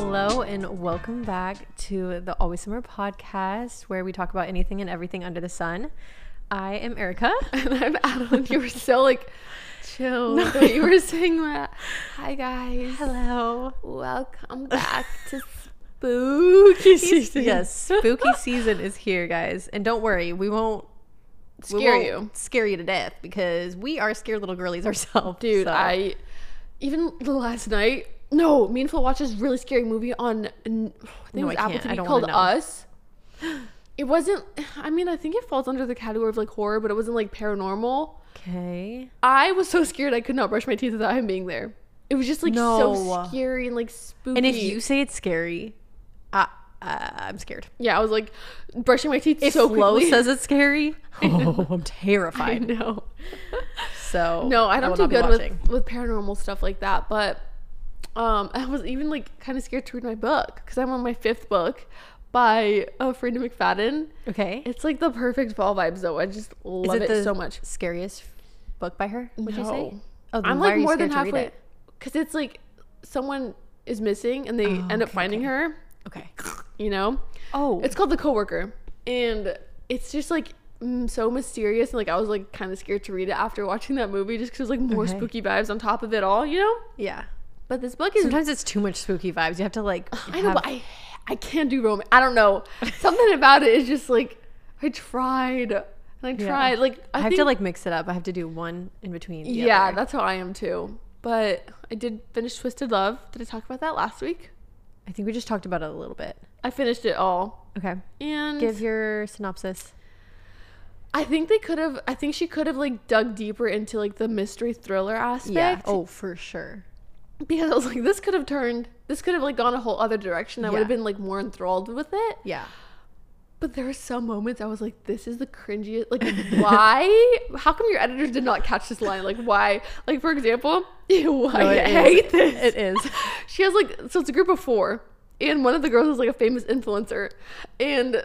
Hello and welcome back to the Always Summer podcast where we talk about anything and everything under the sun. I am Erica. And I'm Adeline. You were so like chill. way you were saying that. Hi guys. Hello. Welcome back to spooky season. Yes, spooky season is here, guys. And don't worry, we won't we Scare won't you. Scare you to death because we are scared little girlies ourselves. Dude, so- I even the last night. No, me and Phil watched this really scary movie on. I think No, it was I Apple can't. I TV called. Us. It wasn't. I mean, I think it falls under the category of like horror, but it wasn't like paranormal. Okay. I was so scared I could not brush my teeth without him being there. It was just like No. so scary and like spooky. And if you say it's scary, uh, uh, I'm scared. yeah, I was like brushing my teeth If so Flo quickly. says it's scary, oh, I'm I terrified. know. So No, I don't do good watching. with with paranormal stuff like that. But um, I was even like kind of scared to read my book because I'm on my fifth book by uh, Freida McFadden. Okay. It's like the perfect fall vibes though. I just love it it, the so much. Scariest book by her? Would you say? No. Oh, I'm like more than halfway it? because it's like someone is missing and they Oh, end up okay, finding okay. her. Okay. You know. Oh, It's called The Coworker, and it's just like mm, so mysterious. And like I was like kind of scared to read it after watching that movie, just because like more Okay. spooky vibes on top of it all, you know. yeah. But this book is Sometimes it's too much spooky vibes. You have to like. I know, have- but I I can't do romance. I don't know. Something about it is just like I tried and I Yeah. tried. Like I, I, have to like mix it up. I have to do one in between. yeah, other. that's how I am too. But I did finish Twisted Love. Did I talk about that last week? I think we just talked about it a little bit. I finished it all, Okay. and Give your synopsis. I think they could have. I think she could have like dug deeper into like the mystery thriller aspect. Yeah. Oh, for sure. Because I was like, this could have turned. This could have like gone a whole other direction. I would have been like more enthralled with it. Yeah. But there were some moments I was like, this is the cringiest. Like, why? How come your editors did not catch this line? Like, why? Like, for example, ew, I is. hate this. It is. She has like, so it's a group of four, and one of the girls is like a famous influencer, and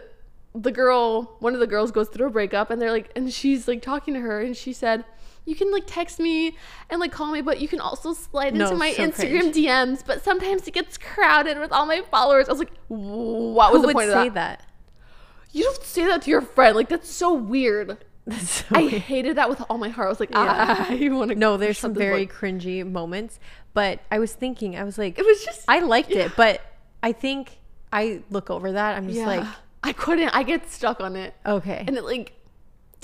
the girl, one of the girls goes through a breakup, and they're like, and she's like talking to her, and she said. You can like text me and like call me, but you can also slide No, into my so Instagram cringe. DMs. But sometimes it gets crowded with all my followers. I was like, what was Who the would point say of that? that? You don't say that to your friend. Like that's so weird. That's so I weird. hated that with all my heart. I was like, Yeah. I want to. No, there's some very cringy moments, but I was thinking, I was like, It was just. I liked it, but I think I look over that. I'm just yeah. like, I couldn't. I get stuck on it, okay. and it like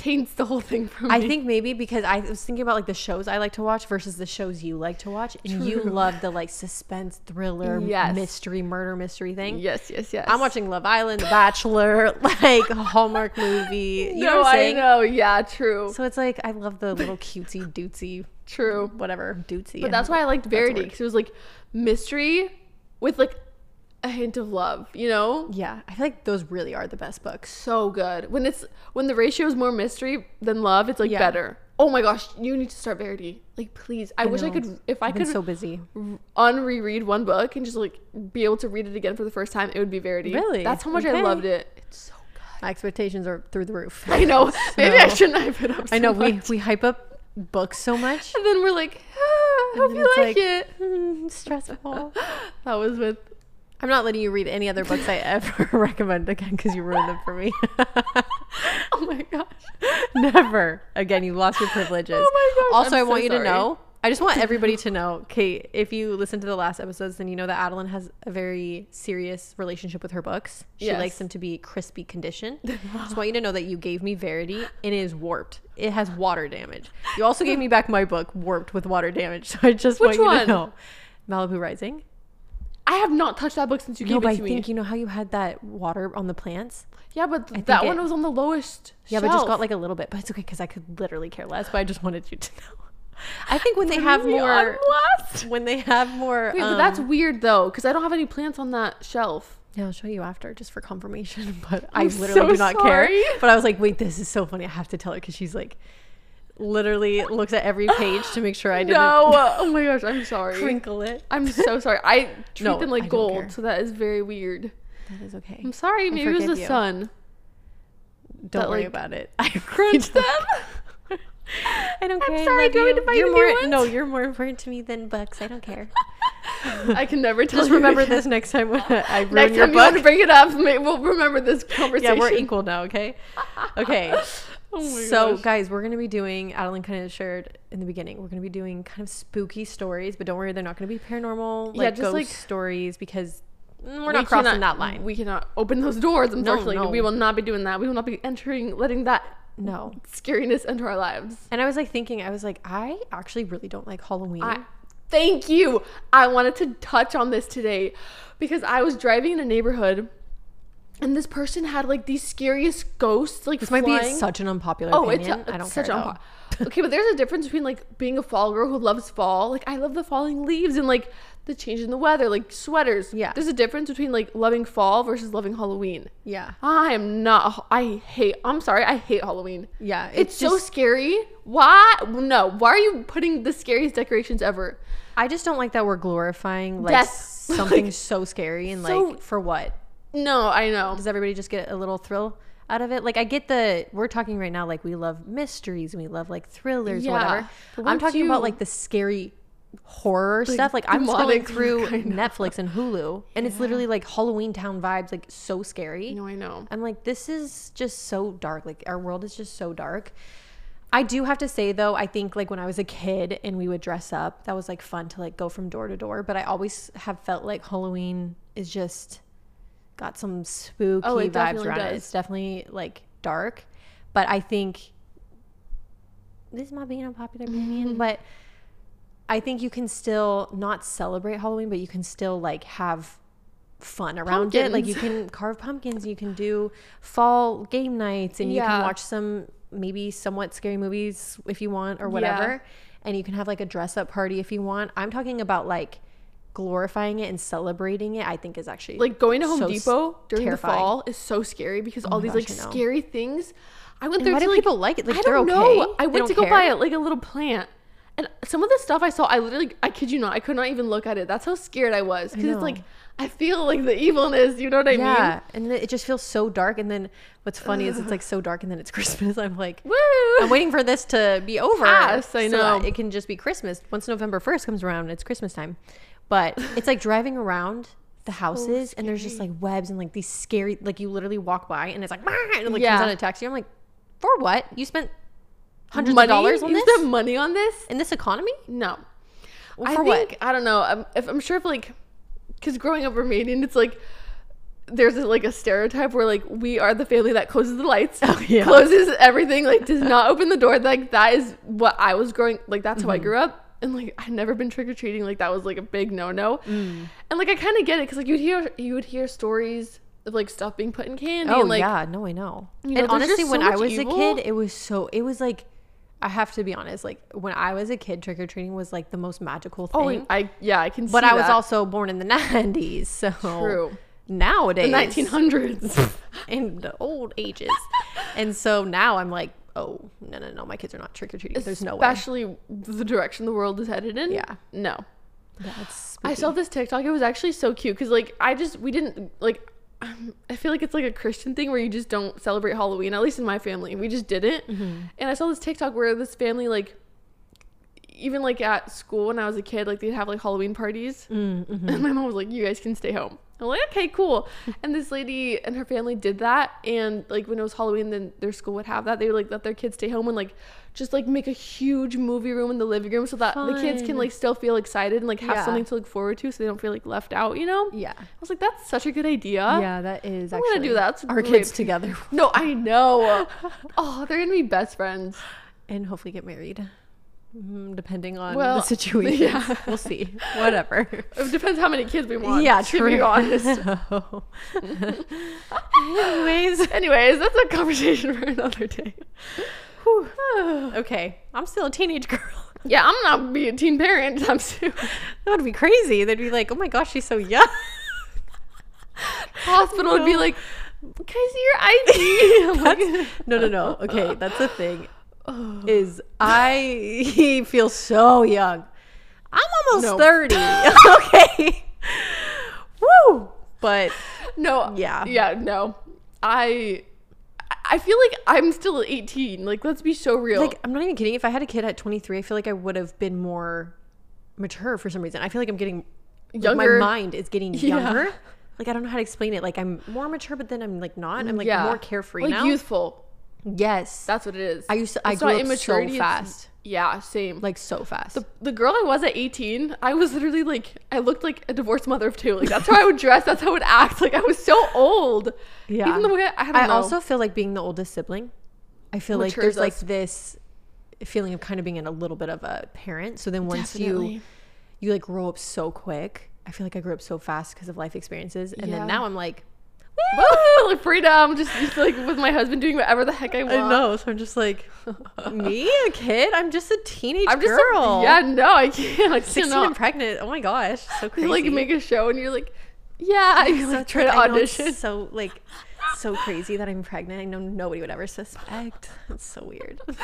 taints the whole thing for me. I think maybe because I was thinking about like the shows I like to watch versus the shows you like to watch, and you love the like suspense, thriller, Yes. mystery, murder mystery thing. Yes, yes, yes. I'm watching Love Island, The Bachelor, like Hallmark movie. You know no, what I'm I know. Yeah, true, So it's like I love the little cutesy dootsy, true. whatever dootsy. But that's why I liked Verity because it was like mystery with like a hint of love. You know, yeah, I feel like those really are the best books. so good. When it's when the ratio is more mystery than love, it's like Yeah. better. Oh my gosh, you need to start Verity. Like, please. I, wish I could. If I I've could so busy. unreread one book and just like be able to read it again for the first time, it would be Verity. Really? That's how much I loved it. It's so good. My expectations are through the roof. I know. Maybe I shouldn't hype it up. I know so we we hype up books so much. And then we're like, ah, I hope you like, like- it. Hmm, stressful. That was with. I'm not letting you read any other books I ever recommend again because you ruined them for me. Oh my gosh. Never again. You lost your privileges. Oh my gosh, Also, I'm I want so you to know. I just want everybody to know, Kate. If you listen to the last episodes, then you know that Adeline has a very serious relationship with her books. She Yes. likes them to be crispy condition. just want you to know that you gave me Verity, and it is warped. It has water damage. You also gave me back my book, warped with water damage. So I just Which want you one? to know, Malibu Rising. I have not touched that book since you No, gave but it I to think you know how you had that water on the plants. Yeah, but that it- one was on the lowest. Shelf. Yeah, but just shelf. got like a little bit. But it's okay because I could literally care less. But I just wanted you to know. I think when they have me more, when they have more, Wait, but that's um, weird though, because I don't have any plants on that shelf. Yeah, I'll show you after just for confirmation. But i I'm literally so do not sorry. care. But I was like, wait, this is so funny. I have to tell her because she's like, literally looks at every page to make sure I didn't No, oh my gosh, I'm sorry. crinkle it. I'm so sorry. I treat No, them like gold, so that is very weird. That is okay. I'm sorry. Maybe it was the you. sun. Don't that, worry like, about it. I Crunch them. I don't care. I'm. I sorry, love do you want me to buy you're you more no, you're more important to me than books. I don't care. I can never tell. Just remember this next time when I ruin Next your time you want to bring it up, we'll remember this conversation. Yeah, we're equal now, okay? Okay. Oh so, gosh. guys, we're going to be doing, Adeline kind of shared in the beginning, we're going to be doing kind of spooky stories, but don't worry, they're not going to be paranormal, Yeah, like just ghost like- stories because mm, we're We not crossing cannot- that line. We cannot open those doors. Unfortunately, no. we will not be doing that. We will not be entering, letting that no. scariness into our lives. And I was like thinking, I was like, I actually really don't like Halloween. I, thank you. I wanted to touch on this today because I was driving in a neighborhood and this person had like these scariest ghosts like this might be such an unpopular Oh, it's, opinion. a, I don't it's such care. though. okay, but there's a difference between like being a fall girl who loves fall, like I love the falling leaves and like the change in the weather, like sweaters. Yeah. there's a difference between like loving fall versus loving Halloween. Yeah. I am not. I hate. I'm sorry. I hate Halloween. Yeah. It's, so scary. Why? No. Why are you putting the scariest decorations ever? I just don't like that we're glorifying like Death. something Like, so scary and so- like for what? No, I know. Does everybody just get a little thrill out of it? Like I get the we're talking right now like we love mysteries and we love like thrillers Yeah, whatever. I'm talking you- about like the scary horror stuff. Like I'm scrolling through. Netflix and Hulu and it's literally like Halloween town vibes like so scary. No, I know. I'm like, this is just so dark. Like, our world is just so dark. I do have to say, though, I think like when I was a kid and we would dress up, that was like fun to like go from door to door. But I always have felt like Halloween is just got some spooky Oh, vibes around it. It's definitely like dark. But I think this might be an unpopular opinion, but I think you can still not celebrate Halloween, but you can still like have fun around it. Like you can carve pumpkins, you can do fall game nights, and you can watch some maybe somewhat scary movies if you want or whatever. And you can have like a dress up party if you want. I'm talking about like glorifying it and celebrating it. I think is actually Like going to Home so Depot during terrifying. Oh the fall is so scary because all oh these gosh, like scary things. I went And there why to do like, people like it? Like I they're don't okay. know. I went to go buy care? it like a little plant. And some of the stuff I saw, I literally, I kid you not, I could not even look at it. That's how scared I was. Because it's like, I feel like the evilness, you know what I mean? yeah, and it just feels so dark. And then what's funny is it's like so dark, and then it's Christmas. I'm like. Woo! I'm waiting for this to be over. Pass, I so know. it can just be Christmas. Once November 1st comes around, it's Christmas time. But it's like driving around the houses and there's just like webs and like these scary, like you literally walk by and it's like, and it like Yeah. comes out a taxi. I'm like, for what? You spent hundreds money? of dollars on you this? spent money on this? in this economy? No. Well, I for think, what? I don't know. I'm, if, I'm sure if like, because growing up Romanian, it's like, there's a, like a stereotype where like we are the family that closes the lights, Oh, yeah. closes everything, like does not open the door. Like that is what I was growing. Like that's how I Mm-hmm. grew up, and like I'd never been trick or treating. Like that was like a big no no. Mm. And like I kind of get it because like you'd hear you would hear stories of like stuff being put in candy. Oh and, like, yeah, no, I know. you know, and honestly, so when I was a kid, it was so it was like I have to be honest, like when I was a kid, trick or treating was like the most magical thing. Oh, I yeah, I can. but I was that. also born in the nineties, so true. nowadays The 1900s. in the old ages, and so now I'm like, oh no no no, my kids are not trick or treating. There's no way. Especially the direction the world is headed in. Yeah. No. That's I saw this TikTok. It was actually so cute because like I just we didn't like. um, I feel like it's like a Christian thing where you just don't celebrate Halloween. At least in my family, we just didn't. Mm-hmm. And I saw this TikTok where this family like, even like at school when I was a kid, like they'd have like Halloween parties, Mm-hmm. and my mom was like, "You guys can stay home." I'm like, "Okay, cool." and this lady and her family did that, and like when it was Halloween, then their school would have that. They would like let their kids stay home and like just like make a huge movie room in the living room so that the kids can like still feel excited and like have Yeah. something to look forward to, so they don't feel like left out. You know? yeah, I was like, "That's such a good idea." yeah, that is. I'm actually gonna do that. That's Our great. kids together, No, I know. oh, they're gonna be best friends. and hopefully get married. Mm, Depending on Well, the situation, yeah. we'll see. Whatever. It depends how many kids we want. Yeah, to be honest. So- Anyways, Anyways, that's a conversation for another day. okay, I'm still a teenage girl. Yeah, I'm not be a teen parent. I'm soon. That would be crazy. They'd be like, "Oh my gosh, she's so young." Hospital would be like, "Can I see your ID?" Like, no, no, no. Okay, that's the thing. Is I he feel so young. I'm almost No. thirty. okay. Woo. But no, Yeah. yeah, no. I, I feel like I'm still 18. Like, let's be so real. like, I'm not even kidding. If I had a kid at 23, I feel like I would have been more mature for some reason. I feel like I'm getting Like, Younger. my mind is getting Yeah. younger. Like I don't know how to explain it. Like I'm more mature, but then I'm like not. I'm like Yeah. more carefree like now. youthful. Yes, That's what it is. I used to. I grew up immaturity, so fast. yeah, same. Like so fast. the, the girl I was at 18, I was literally like, I looked like a divorced mother of two. Like that's how I would dress. That's how I would act. Like I was so old. yeah. Even the way I, I don't I also feel like being the oldest sibling. I feel like there's like this feeling of kind of being in a little bit of a parent. So then once you you like grow up so quick. I feel like I grew up so fast because of life experiences, and Yeah. then now I'm like, Woo! like freedom, just, just like with my husband doing whatever the heck I want. I know. So I'm just like, me, a kid. I'm just a teenage I'm just girl. A, yeah, no, I can't. I 16 cannot. and pregnant. Oh my gosh, so You crazy. like make a show and you're like, yeah, you So like try to like, I audition. so like so crazy that I'm pregnant. I know nobody would ever suspect. It's so weird. like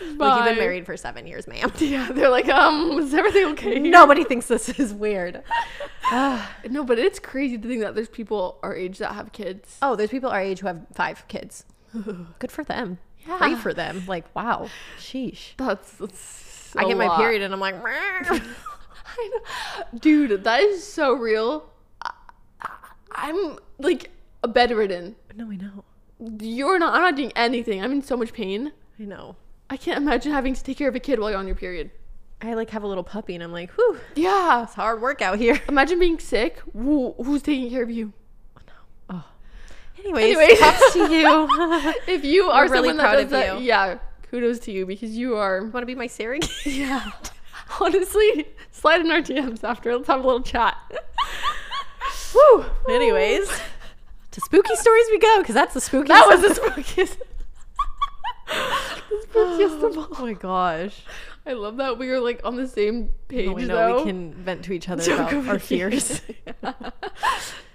you've been married for seven years, ma'am. Yeah, they're like, um, is everything okay? here?" Nobody thinks this is weird. no, but it's crazy to think that there's people our age that have kids. oh, there's people our age who have five kids. Good for them. Yeah. Great for them. Like wow, sheesh. That's, that's I get my period and I'm like, Dude, that is so real. I- I'm like a bedridden. No, I know. You're not. I'm not doing anything. I'm in so much pain. I know. I can't imagine having to take care of a kid while you're on your period. I like have a little puppy and I'm like, whew, Yeah. it's hard work out here. Imagine being sick. Who, who's taking care of you? Oh, no. Oh. Anyways, Anyways. props to you. If you are really someone proud that of that, you. yeah, kudos to you because you are. Want to be my surrogate? Yeah. Honestly, slide in our DMs after. Let's have a little chat. Woo. Anyways, to spooky stories we go because that's the spookiest. That was the spookiest. the spookiest of all. Oh my gosh. I love that we are like on the same page. No, I know though. we can vent to each other Joke about our fears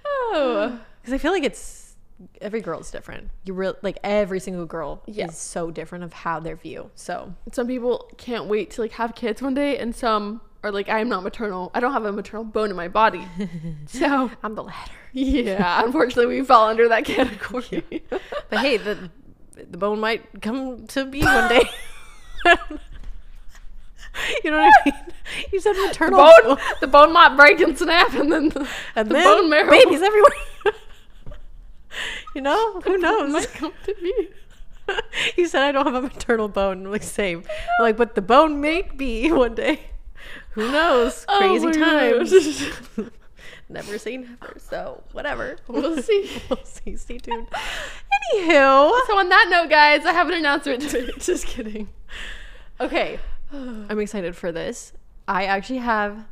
oh. because I feel like it's every girl's different. You real like every single girl Yeah. is so different of how their view. So Some people can't wait to like have kids one day, and some are like, I am not maternal. I don't have a maternal bone in my body. so I'm the latter. yeah, unfortunately, we fall under that category. But hey, the the bone might come to be one day. you know what I mean? You said the maternal bone, the bone might break and snap, and then the, and the then bone marrow babies everywhere. you know who knows? might come to me. you said I don't have a maternal bone. I'm like same. I'm like, but the bone may be one day. Who knows? Oh Crazy my times. never say never. So whatever. We'll see. we'll see. Stay tuned. Anywho, So on that note, guys, I have an announcement. Just kidding. okay. I'm excited for this. I actually have a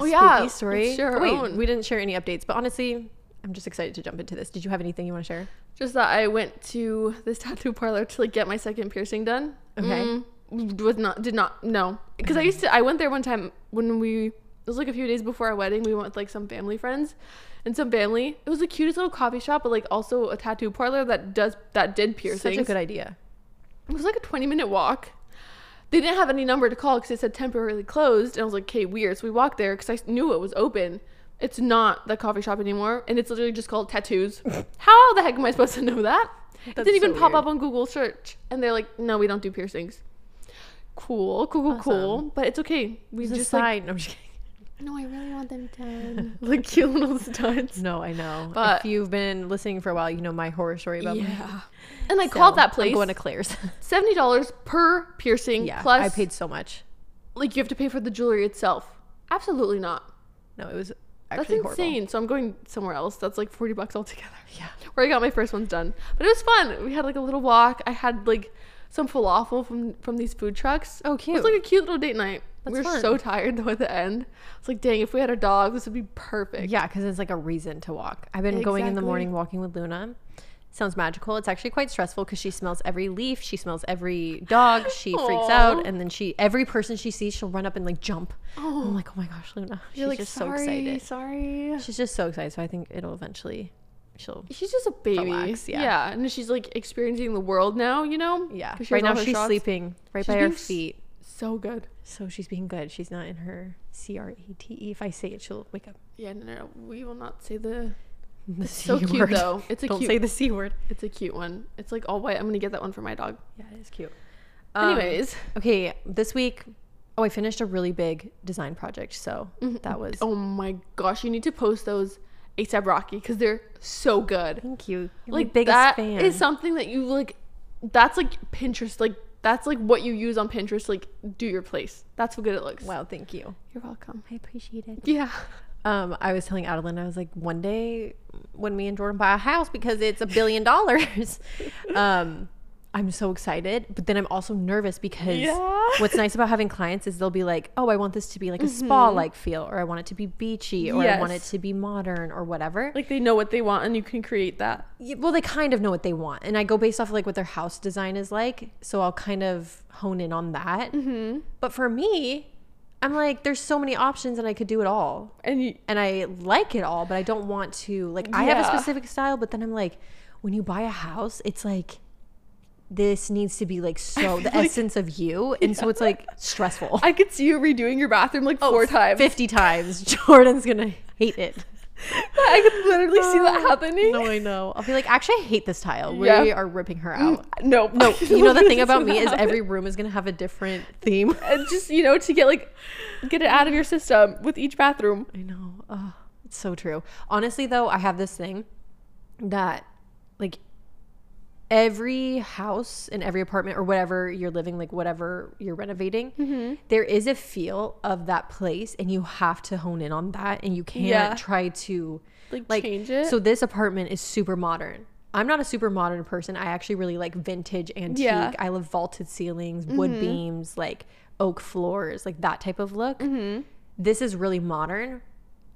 Oh, yeah, story. share our Wait, own. we didn't share any updates, but honestly, I'm just excited to jump into this. Did you have anything you want to share? Just that I went to this tattoo parlor to like get my second piercing done. Okay. Mm, was not did not no because I used to I went there one time when we it was like a few days before our wedding. We went with like some family friends and some family. It was the cutest little coffee shop, but like also a tattoo parlor that does that did piercings. Such a good idea. It was like a 20 minute walk. They didn't have any number to call because it said temporarily closed. And I was like, okay, weird. So we walked there because I knew it was open. It's not the coffee shop anymore. And it's literally just called tattoos. How the heck am I supposed to know that? it didn't even so pop weird. up on Google search. And they're like, no, we don't do piercings. Cool, cool, cool, cool. But it's okay. We It's just like, sign. No, I'm just kidding. no, I really want them done. like cute little studs. No, I know. But- if you've been listening for a while, you know my horror story about my Yeah. And I called that place. I'm going to Claire's. $70 per piercing yeah, plus I paid so much. like you have to pay for the jewelry itself. Absolutely not. No, it was That's actually horrible. insane. So I'm going somewhere else. That's like 40 bucks altogether. Yeah. Where I got my first ones done. But it was fun. We had like a little walk. I had like some falafel from from these food trucks. Oh, It cute. was like a cute little date night. we That's were fun. so tired though at the end. It's like, dang, if we had a dog, this would be perfect. Yeah, because it's like a reason to walk. I've been going in the morning walking with Luna. Sounds magical. It's actually quite stressful because she smells every leaf. She smells every dog. She freaks out, and then she every person she sees, she'll run up and like jump. Oh, I'm like, oh my gosh, Luna. She's you're like just sorry, so excited. sorry. She's just so excited. So I think it'll eventually, she'll. She's just a baby. Relax, yeah. yeah. And she's like experiencing the world now, you know? Yeah. Right now she's shots. sleeping right She's by her feet. So good. So she's being good. She's not in her C R A T E. If I say it, she'll wake up. Yeah, no, no. We will not say the. The It's so C cute word. though. It's a Don't cute. say the C word. It's a cute one. It's like all white. I'm gonna get that one for my dog. Yeah, it is cute. Um, Anyways, okay, this week Oh, I finished a really big design project, so that was. Oh my gosh, you need to post those ASAP Rocky because they're so good. Thank you. You're like biggest that fan. is something that you like. That's like Pinterest. Like that's like what you use on Pinterest. Like do your place. That's how good it looks. wow, thank you. You're welcome. I appreciate it. Yeah. Um, I was telling Adeline, I was like, one day when me and Jordan buy a house because it's a billion dollars, um, I'm so excited. But then I'm also nervous because Yeah. what's nice about having clients is they'll be like, oh, I want this to be like a spa like feel, or I want it to be beachy, or I want it to be modern, or whatever. Like they know what they want and you can create that. Yeah, well, they kind of know what they want, and I go based off of like what their house design is like, so I'll kind of hone in on that. Mm-hmm. But for me, I'm like, there's so many options, and I could do it all And you, and I like it all, but I don't want to like I have a specific style, but then I'm like, when you buy a house, it's like this needs to be like so the like- essence of you, and so it's like stressful. I could see you redoing your bathroom like Oh, four times. fifty times. Jordan's gonna hate it. I could literally see that uh, happening. No, I know. I'll be like, actually, I hate this tile. We Yeah. are ripping her mm, out. No, No, you know the thing about me is every. room is gonna have a different theme. and just you know to get like get it out of your system with each bathroom. I know. Oh, it's so true. Honestly, though, I have this thing that, every house and every apartment or whatever you're living, like, whatever you're renovating, mm-hmm. there is a feel of that place, and you have to hone in on that, and you can't Yeah. try to, Like, like, change it. So, this apartment is super modern. I'm not a super modern person. I actually really like vintage antique. Yeah. I love vaulted ceilings, wood mm-hmm. beams, like oak floors, like that type of look mm-hmm. this is really modern.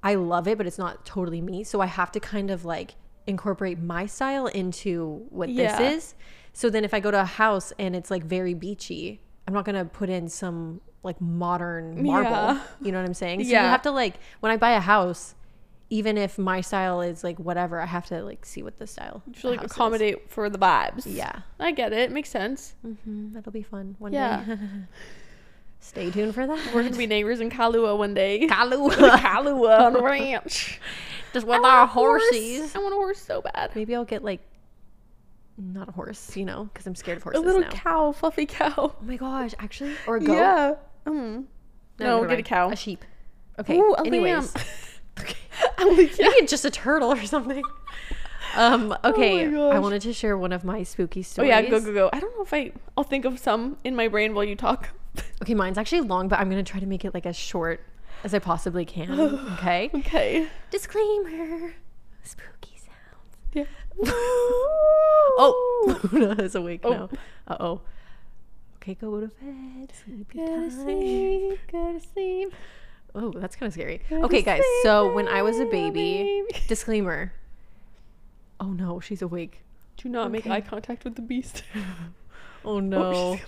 I love it, but it's not totally me. So I have to kind of like incorporate my style into what Yeah. this is. So then if I go to a house and it's like very beachy, I'm not going to put in some like modern marble. Yeah. You know what I'm saying? So you have to like when I buy a house, even if my style is like whatever, I have to like see what the style. The like house is. accommodate for the vibes. Yeah. I get it. Makes sense. hmm That'll be fun one Yeah. day. Stay tuned for that. We're gonna be neighbors in Kalua one day. Kahlua. Kalua on the ranch. Just I with want our a horse. horses. I want a horse so bad. Maybe I'll get like not a horse, you know, because I'm scared of horses. A little now. cow, fluffy cow. oh my gosh, actually, or a goat. Yeah. Mm. No, never get a cow. A sheep. Okay. Ooh, a anyways, lamb. okay. I'm like, yeah. Maybe just a turtle or something. Um. Okay. I Oh gosh. wanted to share one of my spooky stories. Oh yeah, go go go. I don't know if I. I'll think of some in my brain while you talk. Okay, mine's actually long, but I'm gonna try to make it like as short as I possibly can. Okay. okay. Disclaimer. Spooky sounds. Yeah. Oh, Luna is awake Oh. now. Uh oh. Okay, go to bed. Sleepy Go to sleep. Go to sleep. Oh, that's kind of scary. Go Okay, guys. sleep, So when I was a baby, baby. disclaimer. Oh no, she's awake. Do not make eye contact with the beast. Oh Oh, no. she's-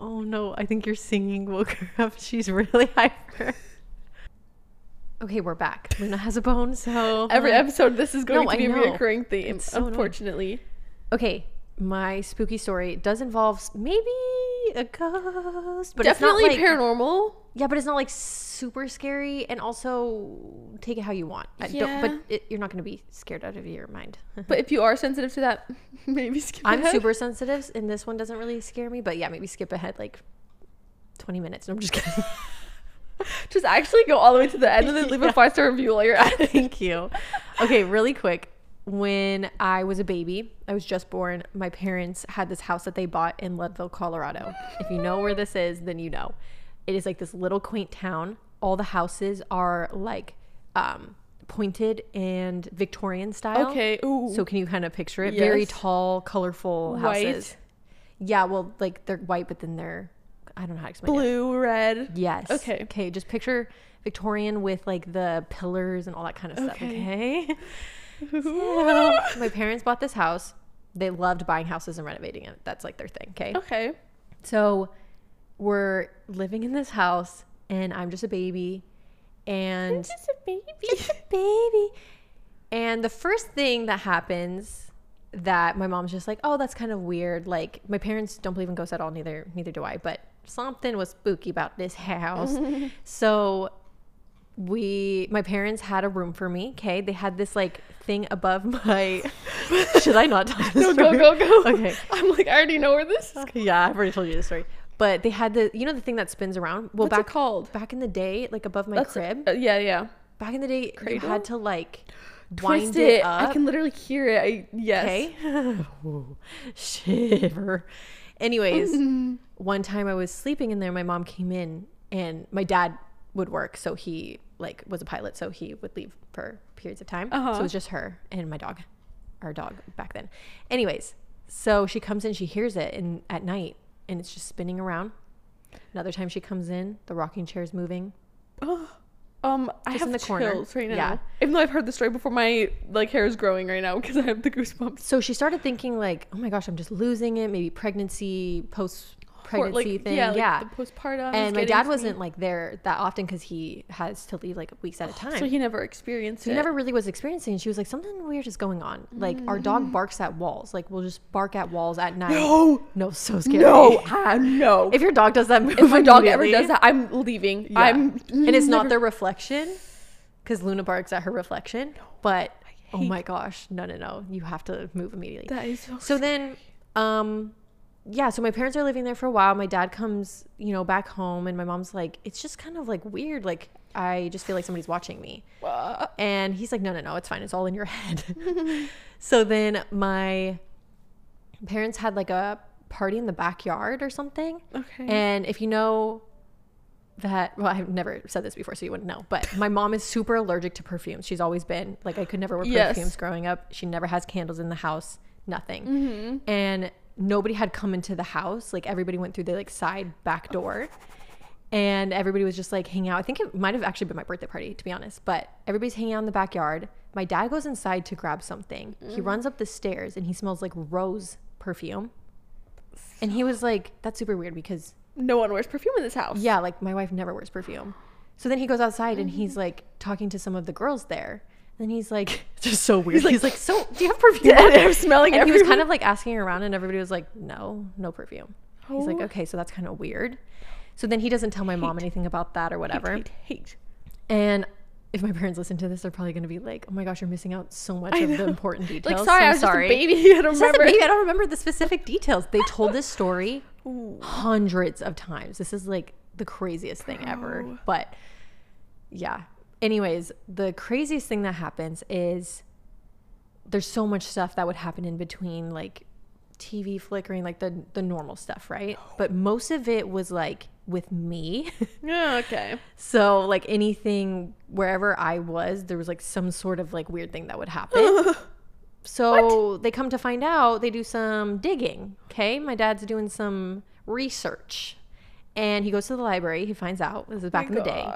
Oh no, I think your singing woke her up. She's really hyper. Okay, we're back. Luna has a bone, so Every um, episode, this is going No, to be a recurring theme. So annoying. unfortunately. Okay, my spooky story does involve maybe a ghost, but Definitely it's not like paranormal. yeah, but it's not like super scary. And also, take it how you want. Yeah. but it, you're not going to be scared out of your mind. But if you are sensitive to that, maybe skip I'm ahead. super sensitive, and this one doesn't really scare me. But yeah, maybe skip ahead like 20 minutes. No, I'm just kidding. Just actually go all the way to the end and then leave Yeah. a five star review while you're at it. Thank you. Okay, really quick. When I was a baby, I was just born. My parents had this house that they bought in Leadville, Colorado. If you know where this is, then you know. It is like this little quaint town. All the houses are like um, pointed and Victorian style. Okay. Ooh. So can you kind of picture it? Very tall, colorful houses. White. houses. Yeah, well, like they're white, but then they're I don't know how to explain it. blue, red. Yes. Okay. Okay. Just picture Victorian with like the pillars and all that kind of stuff. Okay. Okay. So, my parents bought this house. They loved buying houses and renovating it. That's like their thing. Okay. Okay. So we're living in this house, and I'm just a baby, and Just a baby. just a baby. And the first thing that happens that my mom's just like, oh, that's kind of weird. Like my parents don't believe in ghosts at all. Neither neither do I. But something was spooky about this house. so we my parents had a room for me. Okay, they had this like thing above my. Should I not tell this No, go, story? go, go. Okay. I'm like, I already know where this is. Yeah, I've already told you this story. But they had the you know the thing that spins around. Well, What's back it called? back in the day, like above my That's crib. uh, yeah, yeah. back in the day, you had to like wind Twist it, it. up. I can literally hear it. I yes. Okay. Shiver. Anyways, one time I was sleeping in there, my mom came in and my dad would work, so he like was a pilot, so he would leave for periods of time. So Uh-huh. it was just her and my dog. Our dog back then. Anyways, so she comes in, she hears it and at night and it's just spinning around. Another time she comes in, the rocking chair's moving. Um, I Just have in the the corner. chills right now. Yeah. Even though I've heard the story before, my like hair is growing right now because I have the goosebumps. So she started thinking like, oh my gosh, I'm just losing it. Maybe pregnancy, post pregnancy like, thing. Yeah, Yeah. like the postpartum. and my dad wasn't like there that often because he has to leave like weeks at a time. So he never experienced So it. he never really was experiencing. And she was like, something weird is going on. Like our Mm. dog barks at walls. Like we'll just bark at walls at night. No, No, so scary. no, ah, no. If your dog does that, move If my dog ever does that, I'm leaving. Yeah. I'm and it's not their reflection, because Luna barks at her reflection. But oh my gosh, no, no, no, you have to move immediately. That is so. So then, um, yeah, so my parents are living there for a while. My dad comes, you know, back home, and my mom's like, it's just kind of like weird. Like, I just feel like somebody's watching me. And he's like, no, no, no, it's fine. It's all in your head. so then my parents had like a party in the backyard or something. okay. And if you know that, well, I've never said this before, so you wouldn't know, but my mom is super allergic to perfumes. She's always been like, I could never wear Yes. perfumes growing up. She never has candles in the house, nothing. Mm-hmm. And nobody had come into the house. Like everybody went through the like side back door. And everybody was just like hanging out. I think it might have actually been my birthday party, to be honest. But everybody's hanging out in the backyard. My dad goes inside to grab something. Mm. He runs up the stairs and he smells like rose perfume. And he was like, "That's super weird because no one wears perfume in this house. yeah, like my wife never wears perfume. So then he goes outside and Mm. he's like talking to some of the girls there. And he's like, just so weird. He's like, so do you have perfume? Yeah, on?" they're smelling and he was kind of like asking around, and everybody was like, no, no perfume. He's like, Oh. okay, so that's kind of weird. So then he doesn't tell my mom anything about that or whatever. Hate, hate. And if my parents listen to this, they're probably going to be like, oh my gosh, you're missing out so much I of the important details. Like, sorry, So I I'm was just a baby. I don't Just remember. baby, I don't remember the specific details. They told this story Ooh. hundreds of times. This is like the craziest thing ever. But yeah. Anyways, the craziest thing that happens is there's so much stuff that would happen in between like TV flickering, like the the normal stuff, right? But most of it was like with me. Yeah, okay. so like anything wherever I was, there was like some sort of like weird thing that would happen. So they come to find out, they do some digging. Okay. My dad's doing some research. And he goes to the library. He finds out, this is back in the day.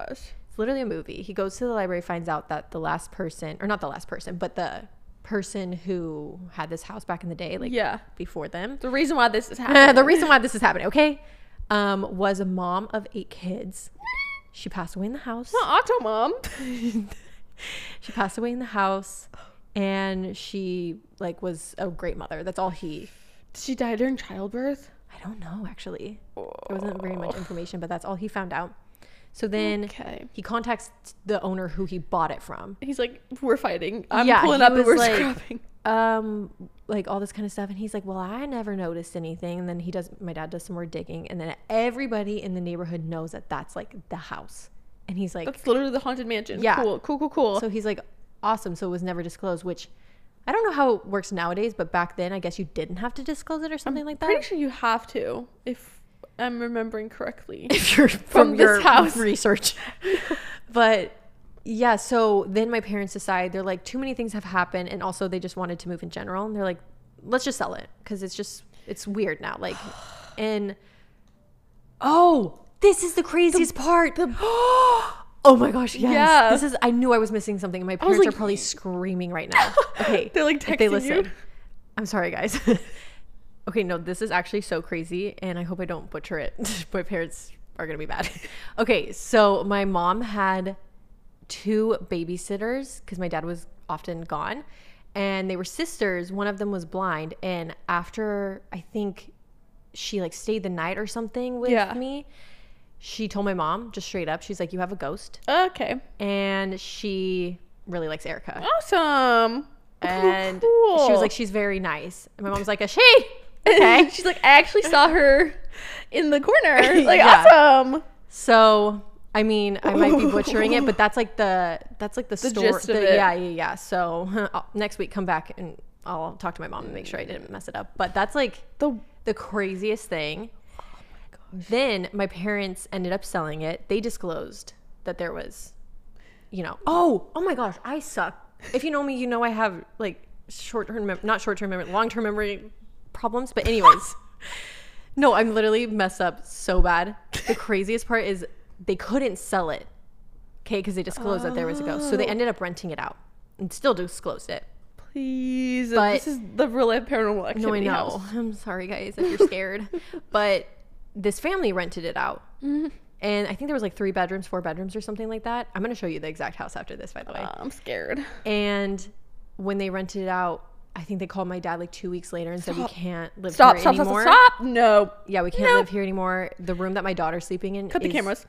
It's literally a movie. He goes to the library, finds out that the last person, or not the last person, but the person who had this house back in the day, like Yeah. before them, The reason why this is happening. the reason why this is happening, okay, um, was a mom of eight kids. She passed away in the house. Not Octomom. She passed away in the house, and she like was a great mother. That's all he. Did she die during childbirth? I don't know actually. There wasn't very much information, but that's all he found out. So then Okay. he contacts the owner who he bought it from. He's like, we're fighting. I'm Yeah, pulling up and we're like- scrapping. um like all this kind of stuff and he's like well i never noticed anything and then he does my dad does some more digging and then everybody in the neighborhood knows that that's like the house and he's like That's literally the haunted mansion. Yeah. Cool, cool, cool, cool. so he's like awesome so it was never disclosed which i don't know how it works nowadays but back then i guess you didn't have to disclose it or something like that Pretty sure you have to, if I'm remembering correctly. if you're from, From your house. research but yeah so then my parents decide they're like too many things have happened and also they just wanted to move in general and they're like let's just sell it because it's just it's weird now like and oh this is the craziest part oh my gosh yes Yeah. this is i knew i was missing something my was parents are probably screaming right now okay They're, like, if they texting you. i'm sorry guys okay no this is actually so crazy and i hope i don't butcher it my parents are gonna be mad okay so my mom had two babysitters because my dad was often gone and they were sisters one of them was blind and after i think she like stayed the night or something with Yeah. me she told my mom just straight up she's like you have a ghost Okay. and she really likes erica Awesome. and cool. she was like she's very nice and my mom's like a she okay She's like, I actually saw her in the corner. Like Yeah. awesome. So I mean, I might be butchering it, but that's like the that's like the, story. gist of the- it. Yeah, yeah, yeah. So I'll- next week, come back and I'll talk to my mom and make sure I didn't mess it up. But that's like The the craziest thing. Oh then my parents ended up selling it. They disclosed that there was, you know, oh, oh my gosh, I suck. If you know me, you know I have like short term, mem- not short term memory, long term memory problems. But anyways, no, I'm literally messed up so bad. The craziest part is they couldn't sell it, okay, because they disclosed that there was a ghost. So they ended up renting it out and still disclosed it. please. But- this is the real life paranormal activity. No, I know. house. I'm sorry, guys, if you're scared. but this family rented it out. Mm-hmm. And I think there was like three bedrooms, four bedrooms, or something like that. I'm going to show you the exact house after this, by the way. Uh, I'm scared. and when they rented it out, I think they called my dad like two weeks later and said, We can't live Stop, here stop, stop, anymore. stop, stop. No. Yeah, we can't No. live here anymore. The room that my daughter's sleeping in. Cut the cameras.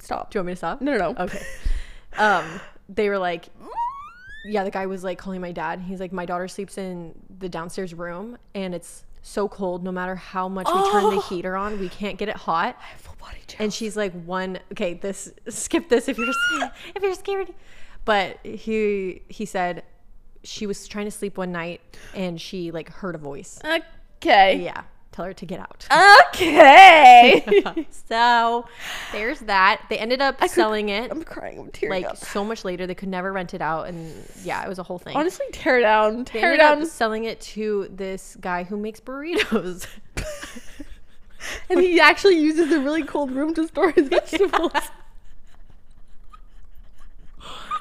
Stop. Do you want me to stop? No, no, no. Okay. Um, they were like, yeah, the guy was like calling my dad. He's like, my daughter sleeps in the downstairs room, and it's so cold. No matter how much we turn the Oh. heater on, we can't get it hot. I have full body chill. And she's like, one. Okay, this skip this if you're if you're scared. But he he said she was trying to sleep one night and she like heard a voice. Okay. Yeah, tell her to get out. Okay. so there's that. They ended up selling it. I'm crying. I'm tearing like up. so much later. They could never rent it out, and yeah, it was a whole thing. Honestly, tear down. they Tear ended down. up selling it to this guy who makes burritos. And he actually uses a really cold room to store his vegetables.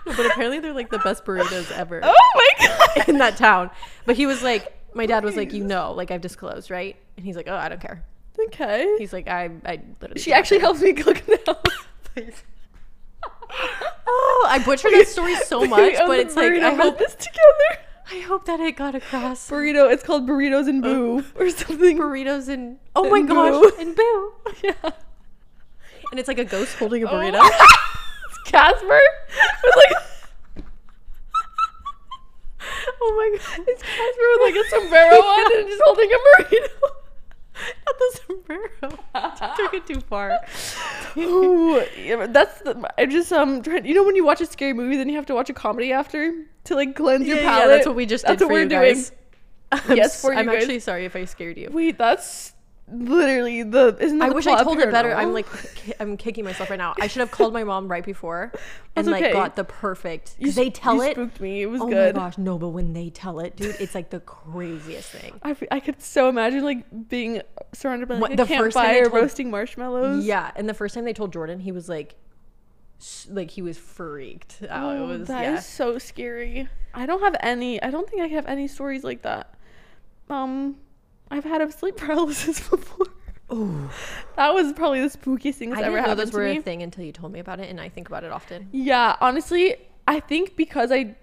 but apparently, they're like the best burritos ever oh my god. in that town. But he was like, my dad was like, you know, like I've disclosed, right? And he's like, oh, I don't care. Okay. He's like, I, I literally. She actually care." helps me cook now. Oh, I butchered that story so much, but it's like I hope this together. I hope that it got across. Burrito. It's called burritos and boo oh. or something. burritos and oh my And gosh, boo. and boo. yeah. And it's like a ghost holding a Oh. burrito. it's Casper. With like Oh my god. it's Casper with like a sombrero on and just holding a burrito. Not the sombrero. Took it too far. Ooh, yeah, that's the, I just um trying, you know when you watch a scary movie then you have to watch a comedy after to like cleanse your palate. yeah, that's what we just That's did what for we're doing. I'm Yes, for you I'm guys. actually sorry if I scared you. Wait, that's literally the isn't that I the wish I told it better. I'm like, ki- I'm kicking myself right now. I should have called my mom right before and That's like okay. got the perfect. You Because they tell you it. spooked me. It was oh good. my gosh, no! But when they tell it, dude, it's like the craziest thing. I, f- I could so imagine like being surrounded by like What- a the first time they campfire told- roasting marshmallows. Yeah, and the first time they told Jordan, he was like, s- like he was freaked out. Oh, it was that is yeah. so scary. I don't have any. I don't think I have any stories like that. Um, I've had a sleep paralysis before. Oh, That was probably the spookiest thing I that's ever didn't know happened those to were me. a thing until you told me about it, and I think about it often. Yeah, honestly, I think because I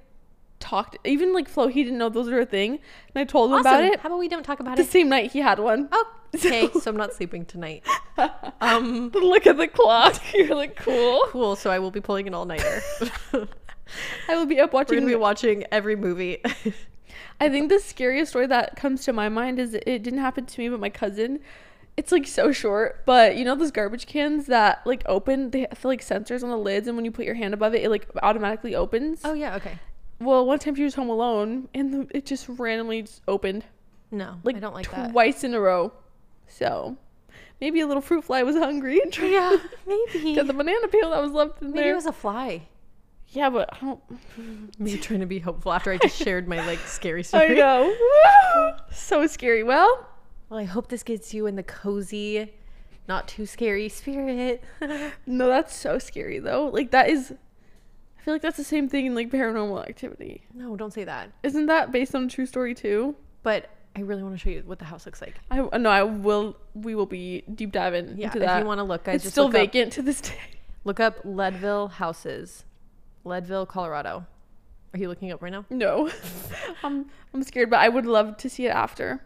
talked, even like Flo, he didn't know those were a thing, and I told him about Awesome. it How about we don't talk about it? the it? same night he had one. Oh, okay. so I'm not sleeping tonight. Um, Look at the clock. You're like, cool. cool. So I will be pulling an all nighter. I will be up watching. gonna be watching every movie. I think the scariest story that comes to my mind is it didn't happen to me, but my cousin. It's like so short, but you know those garbage cans that like open, they have like sensors on the lids, and when you put your hand above it, it like automatically opens. oh yeah. Okay. Well, one time she was home alone, and the, it just randomly just opened No, like I don't like that. twice in a row. So maybe a little fruit fly was hungry and tried Yeah, to maybe. get the banana peel that was left in Maybe there. it was a fly. Yeah, but I don't. Me trying to be hopeful after I just shared my like scary story. I know. so scary. Well, Well, I hope this gets you in the cozy, not too scary spirit. no, that's so scary though. Like that is. I feel like that's the same thing in like paranormal activity. no, don't say that. Isn't that based on a true story too? But I really want to show you what the house looks like. I uh, no, I will. We will be deep diving Yeah, into if you want to look, guys, it's just still look up, vacant to this day. look up Leadville houses, Leadville, Colorado. Are you looking up right now? No, I'm I'm scared, but I would love to see it after.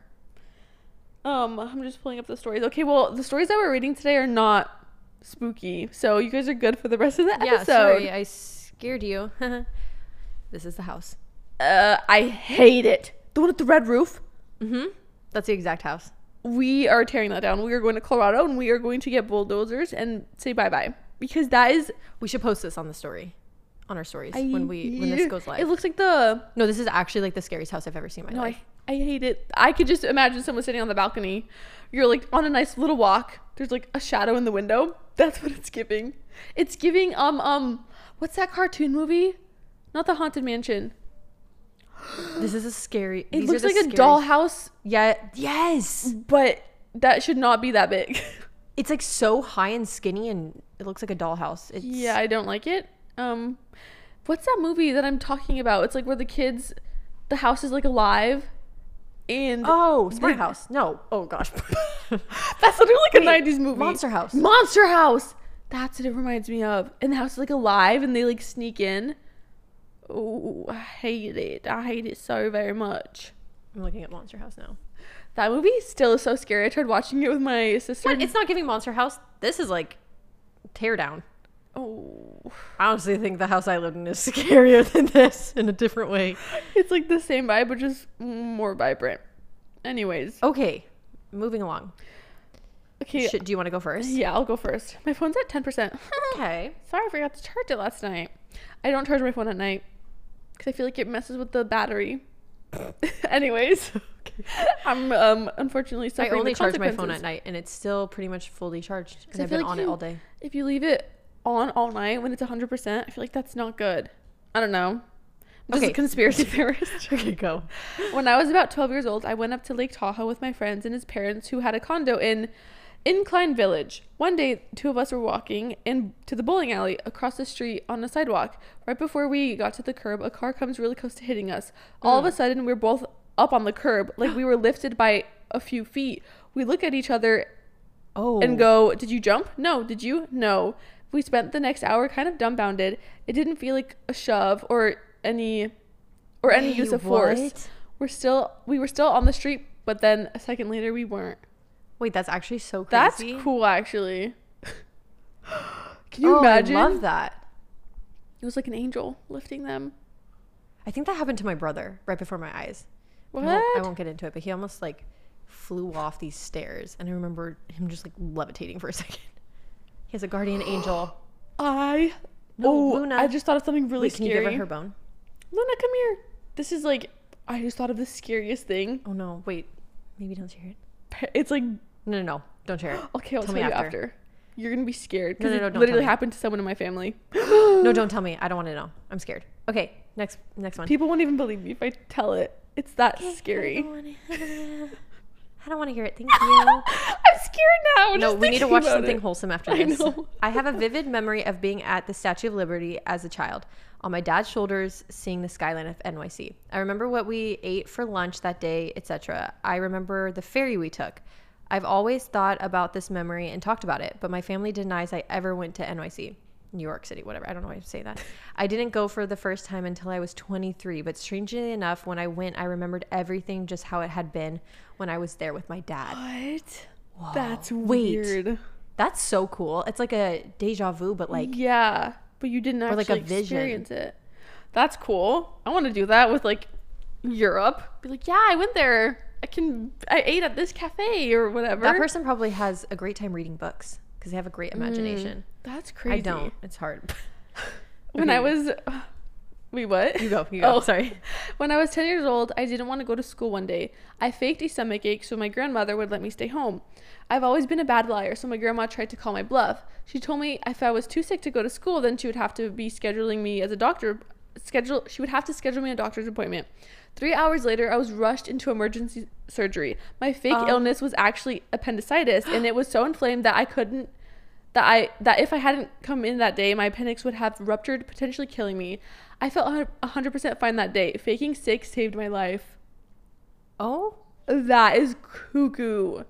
Um, I'm just pulling up the stories. Okay, well, the stories that we're reading today are not spooky, so you guys are good for the rest of the episode. Yeah, sorry, I scared you. this is the house. Uh, I hate it. The one with the red roof. Mm-hmm. That's the exact house. we are tearing that down. We are going to Colorado and we are going to get bulldozers and say bye bye because that is We should post this on the story, on our stories when we when this goes live. It looks like the no, this is actually like the scariest house I've ever seen in my no, life. I I hate it. I could just imagine someone sitting on the balcony. You're like on a nice little walk. There's like a shadow in the window. That's what it's giving. It's giving um um what's that cartoon movie? Not the Haunted Mansion. This is a scary. It looks like a dollhouse, Yeah. Yes. but that should not be that big. It's like so high and skinny, and it looks like a dollhouse. It's, yeah, I don't like it. Um, what's that movie that I'm talking about? It's like where the kids, the house is like alive, and Oh, Smart House. No. Oh gosh. that's literally like a Wait, '90s movie. Monster House. Monster House. That's what it reminds me of. And the house is like alive, and they like sneak in. Oh, I hate it. I hate it so very much. I'm looking at Monster House now. That movie still is so scary. I tried watching it with my sister. But it's not giving Monster House. This is like tear down. Oh, I honestly think the house I lived in is scarier than this in a different way. it's like the same vibe, but just more vibrant. Anyways, Okay, moving along. okay. Should, do you want to go first? Yeah, I'll go first. My phone's at 10%. Okay. Sorry, I forgot to charge it last night. I don't charge my phone at night because I feel like it messes with the battery. Anyways, I'm um unfortunately so I only charge my phone at night, and it's still pretty much fully charged. And I've been like on it all day. If you leave it on all night when it's 100%, I feel like that's not good. I don't know. I'm just Okay. a conspiracy theorist. Okay, go. when I was about 12 years old, I went up to Lake Tahoe with my friends and his parents who had a condo in Incline Village. One day, two of us were walking in to the bowling alley across the street on a sidewalk. Right before we got to the curb, a car comes really close to hitting us. All of hmm. a sudden, we're both up on the curb, like we were lifted by a few feet. We look at each other Oh. and go, Did you jump? No. Did you? No. We spent the next hour kind of dumbfounded. It didn't feel like a shove or any or any use Wait, of force. what? We're still we were still on the street, but then a second later we weren't. Wait, that's actually so crazy. That's cool actually. Can you oh, imagine? I love that. It was like an angel lifting them. I think that happened to my brother right before my eyes. I What? won't, I won't get into it, but he almost like flew off these stairs, and I remember him just like levitating for a second. He has a guardian angel. I No, oh, Luna. I just thought of something really Wait, can you give her her bone? Luna, come here. This is like I just thought of the scariest thing. Oh no, wait. Maybe don't share it. It's like No, no, no. Don't share it. okay, I'll Tell me you after. You're gonna be scared No, because no, it no, don't tell literally me. happened to someone in my family. No, don't tell me. I don't want to know. I'm scared. Okay, next next one. People won't even believe me if I tell it. It's that scary. I don't want to hear it. Thank you. I'm scared now. no, just we need to watch something it. wholesome after I this. know. I have a vivid memory of being at the Statue of Liberty as a child, on my dad's shoulders, seeing the skyline of NYC. I remember what we ate for lunch that day, etc. I remember the ferry we took. I've always thought about this memory and talked about it, but my family denies I ever went to NYC. New York City, whatever. I don't know why I say that. I didn't go for the first time until I was 23, but strangely enough, when I went, I remembered everything just how it had been when I was there with my dad. What? That's Wait. weird. That's so cool. It's like a deja vu, but like yeah, but you didn't actually like a vision. experience it. That's cool. I want to do that with like Europe. Be like, yeah, I went there. I can. I ate at this cafe or whatever. that person probably has a great time reading books because they have a great mm. imagination. That's crazy. I don't. It's hard. When Okay. I was. Wait, what? You go. You go. Oh. sorry. When I was 10 years old, I didn't want to go to school one day. I faked a stomach ache so my grandmother would let me stay home. I've always been a bad liar, so my grandma tried to call my bluff. She told me if I was too sick to go to school, then she would have to be scheduling me as a doctor. Schedule. She would have to schedule me a doctor's appointment. Three hours later, I was rushed into emergency surgery. My fake Um. illness was actually appendicitis, and it was so inflamed that I couldn't that I that if I hadn't come in that day, my appendix would have ruptured, potentially killing me. I felt a hundred percent fine that day. Faking sick saved my life. Oh That is cuckoo.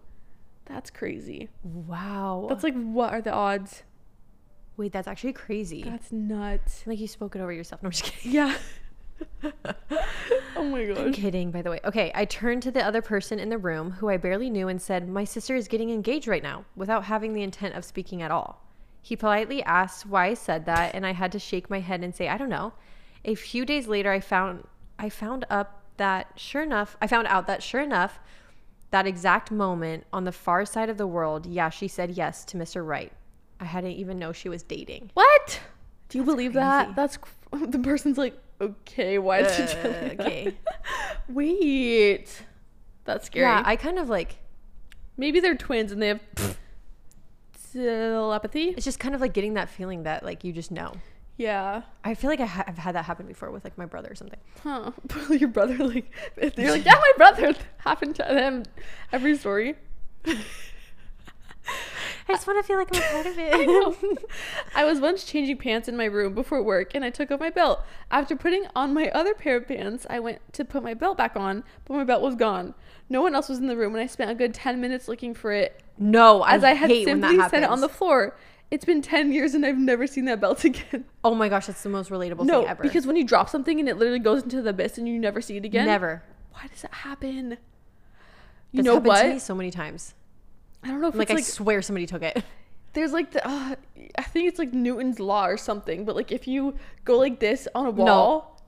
That's crazy. wow. That's like what are the odds? wait. That's actually crazy. That's nuts. like you spoke it over yourself. No, I'm just kidding. Yeah. oh my god. I'm kidding, by the way. Okay, I turned to the other person in the room who I barely knew and said, My sister is getting engaged right now, without having the intent of speaking at all. He politely asked why I said that, and I had to shake my head and say, I don't know. A few days later I found I found up that sure enough I found out that sure enough That exact moment on the far side of the world, yeah, she said yes to Mr. Right. I hadn't even know she was dating. What? Do you believe crazy. that? That's cr- the person's like, okay, why did you tell me Uh, that?" okay. Wait, that's scary. Yeah, I kind of like Maybe they're twins and they have telepathy. it's just kind of like getting that feeling that like you just know. Yeah. I feel like I ha- I've had that happen before with like my brother or something. Huh. Your brother, like, you're like, yeah, my brother happened to them. Every story. I just want to feel like I'm a part of it. I know. I was once changing pants in my room before work and I took off my belt. After putting on my other pair of pants, I went to put my belt back on, but my belt was gone. No one else was in the room and I spent a good 10 minutes looking for it No, as I, had simply set it on the floor. It's been 10 years and I've never seen that belt again. Oh my gosh, that's the most relatable no, thing ever. because when you drop something and it literally goes into the abyss and you never see it again. never. Why does that happen? You That's know happened what? to me so many times. I don't know if Like, I like swear somebody took it. there's like the uh, I think it's like Newton's law or something, but like if you go like this on a wall,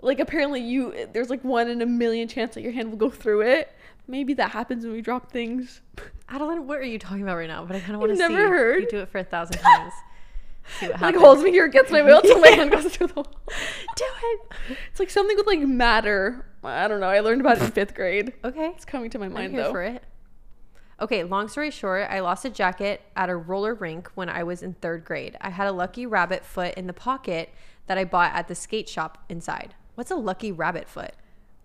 No. like apparently you there's like one in a million chance that your hand will go through it. Maybe that happens when we drop things. Adeline, what are you talking about right now? But I kind of want to see never heard? you do it for a thousand times. see what like holds me here, gets my belt till my hand goes through the wall. do it. It's like something with like matter. I don't know. I learned about it in fifth grade. Okay. It's coming to my mind I'm here though. for it. Okay, long story short, I lost a jacket at a roller rink when I was in third grade. I had a lucky rabbit foot in the pocket that I bought at the skate shop inside. What's a lucky rabbit foot?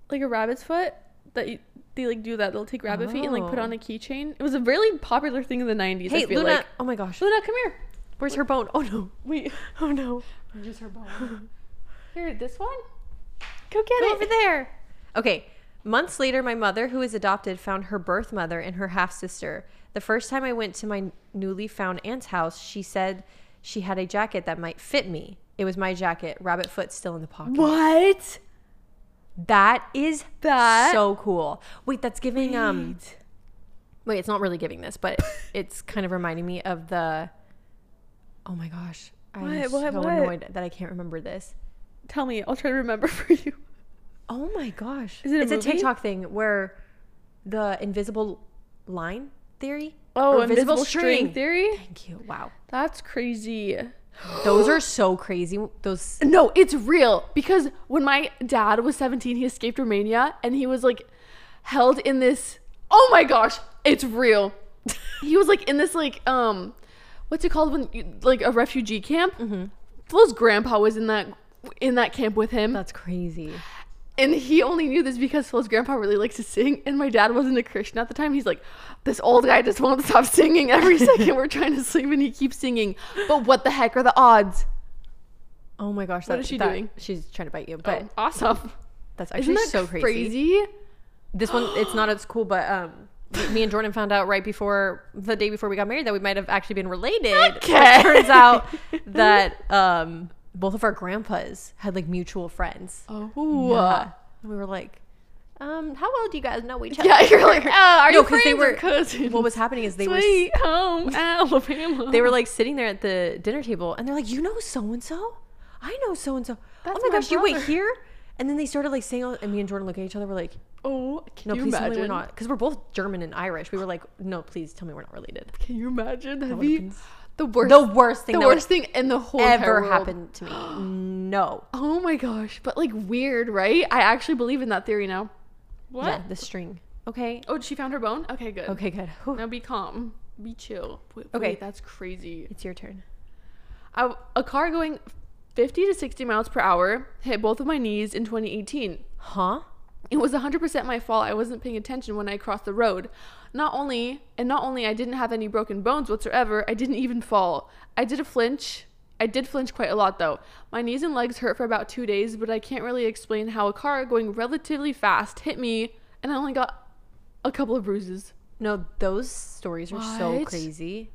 Like a rabbit's foot that you, they like do that. They'll take rabbit feet and like put Oh. on a oh. keychain. It was a really popular thing in the 90s. Hey, Luna. like. Oh my gosh. Luna, come here. Where's her bone? Oh no. Wait. Oh no. Where's her bone? Here, this one. Go get Go it. over there. Okay. Months later, my mother, who is adopted, found her birth mother and her half sister. The first time I went to my newly found aunt's house, she said she had a jacket that might fit me. It was my jacket, rabbit foot still in the pocket. What? That is That- so cool. Wait, that's giving um wait, it's not really giving this, but it's kind of reminding me of the Oh my gosh. I'm What, so what, what? annoyed that I can't remember this. Tell me. I'll try to remember for you. Oh my gosh. Is it a it's movie? a TikTok thing where the invisible line theory? Oh, Or invisible, string. theory. Thank you. Wow. That's crazy. Those are so crazy. Those No, it's real because when my dad was 17, he escaped Romania and he was like held in this. Oh my gosh, it's real. he was like in this like um, what's it called when you, like a refugee camp? Mm-hmm. Flo's grandpa was in that in that camp with him, that's crazy. And he only knew this because Flo's grandpa really likes to sing, and my dad wasn't a Christian at the time. He's like, this old guy just won't stop singing every second we're trying to sleep, and he keeps singing. But what the heck are the odds? Oh my gosh. What that- is she that- doing? She's trying to bite you. But oh, awesome! that's actually that so crazy. crazy? This one, it's not as cool, but um, me and Jordan found out right before the day before we got married that we might have actually been related. Okay. It turns out that um, both of our grandpas had like mutual friends. Oh, Yeah. And we were like, um, how well do you guys know each other? yeah. You're like, oh, are No, you friends they or were- cousins? What was happening is they were Sweet home Alabama. they were like sitting there at the dinner table and they're like, you know so and so? I know so and so. Oh my my gosh, you wait here? And then they started like saying, and me and Jordan look at each other. We're like, oh, can no, you please tell me we're not, because we're both German and Irish. We were like, no, please tell me we're not related. Can you imagine? That'd would've be been the worst. The worst thing the worst thing in the whole ever happened to me. No. Oh my gosh! But like weird, right? I actually believe in that theory now. What? Yeah, the string. Okay. Oh, she found her bone. Okay, good. Okay, good. Whew. Now be calm. Be chill. Wait, Okay. wait, that's crazy. It's your turn. I, a car going 50 to 60 miles per hour hit both of my knees in 2018. Huh? It was 100% my fault. I wasn't paying attention when I crossed the road. Not only, and not only I didn't have any broken bones whatsoever, I didn't even fall. I did a flinch. I did flinch quite a lot though. My knees and legs hurt for about 2 days, but I can't really explain how a car going relatively fast hit me and I only got a couple of bruises. No, those stories are so crazy.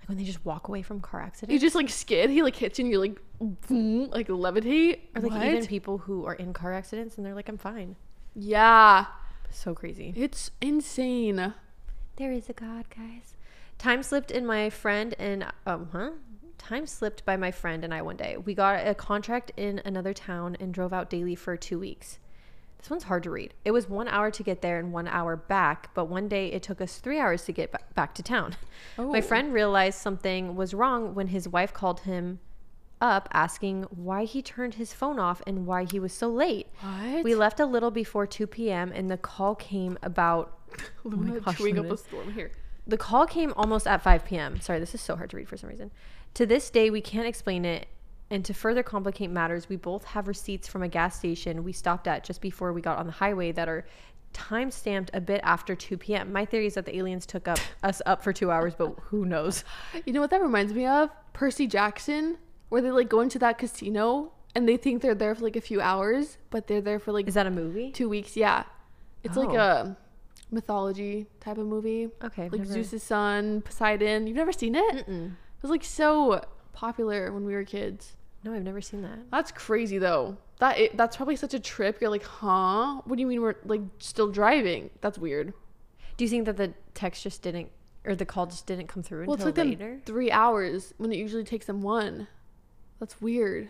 Like when they just walk away from car accidents. You just like skid, he like hits you and you're like boom, like levitate. Or like What? even people who are in car accidents and they're like, I'm fine. Yeah. So crazy. It's insane. There is a God, guys. Time slipped in my friend and um huh? Time slipped by my friend and I one day. We got a contract in another town and drove out daily for two weeks. This one's hard to read. It was one hour to get there and one hour back, but one day it took us three hours to get ba- back to town. My Oh. friend realized something was wrong when his wife called him up asking why he turned his phone off and why he was so late. What? We left a little before 2 p.m. and the call came about. Luna oh gosh, chewing up a storm here. The call came almost at 5 p.m. Sorry, this is so hard to read for some reason. To this day, we can't explain it. And to further complicate matters, we both have receipts from a gas station we stopped at just before we got on the highway that are time stamped a bit after 2 p.m. My theory is that the aliens took up us up for two hours, but who knows? You know what that reminds me of? Percy Jackson, where they like go into that casino and they think they're there for like a few hours, but they're there for like Is that a movie? two weeks. Yeah, it's like Oh. a mythology type of movie. Okay, I've like never- Zeus's son, Poseidon. You've never seen it? Mm-mm. It was like so popular when we were kids. No, I've never seen that. That's crazy though. That it, that's probably such a trip. You're like, huh? What do you mean we're like still driving? That's weird. Do you think that the text just didn't, or the call just didn't come through Well, it until took them later? three hours when it usually takes them one. That's weird.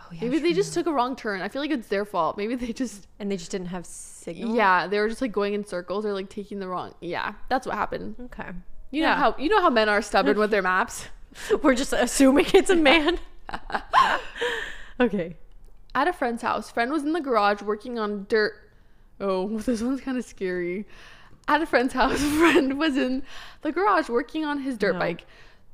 Oh, yeah, Maybe they just took a wrong turn. I feel like it's their fault. Maybe they just and they just didn't have signal. yeah, they were just like going in circles or like taking the wrong. Yeah, that's what happened. Okay. You know how you know how men are stubborn with their maps. We're just assuming it's a man. okay. At a friend's house, friend was in the garage working on dirt. Oh, this one's kind of scary. At a friend's house, friend was in the garage working on his dirt No. bike.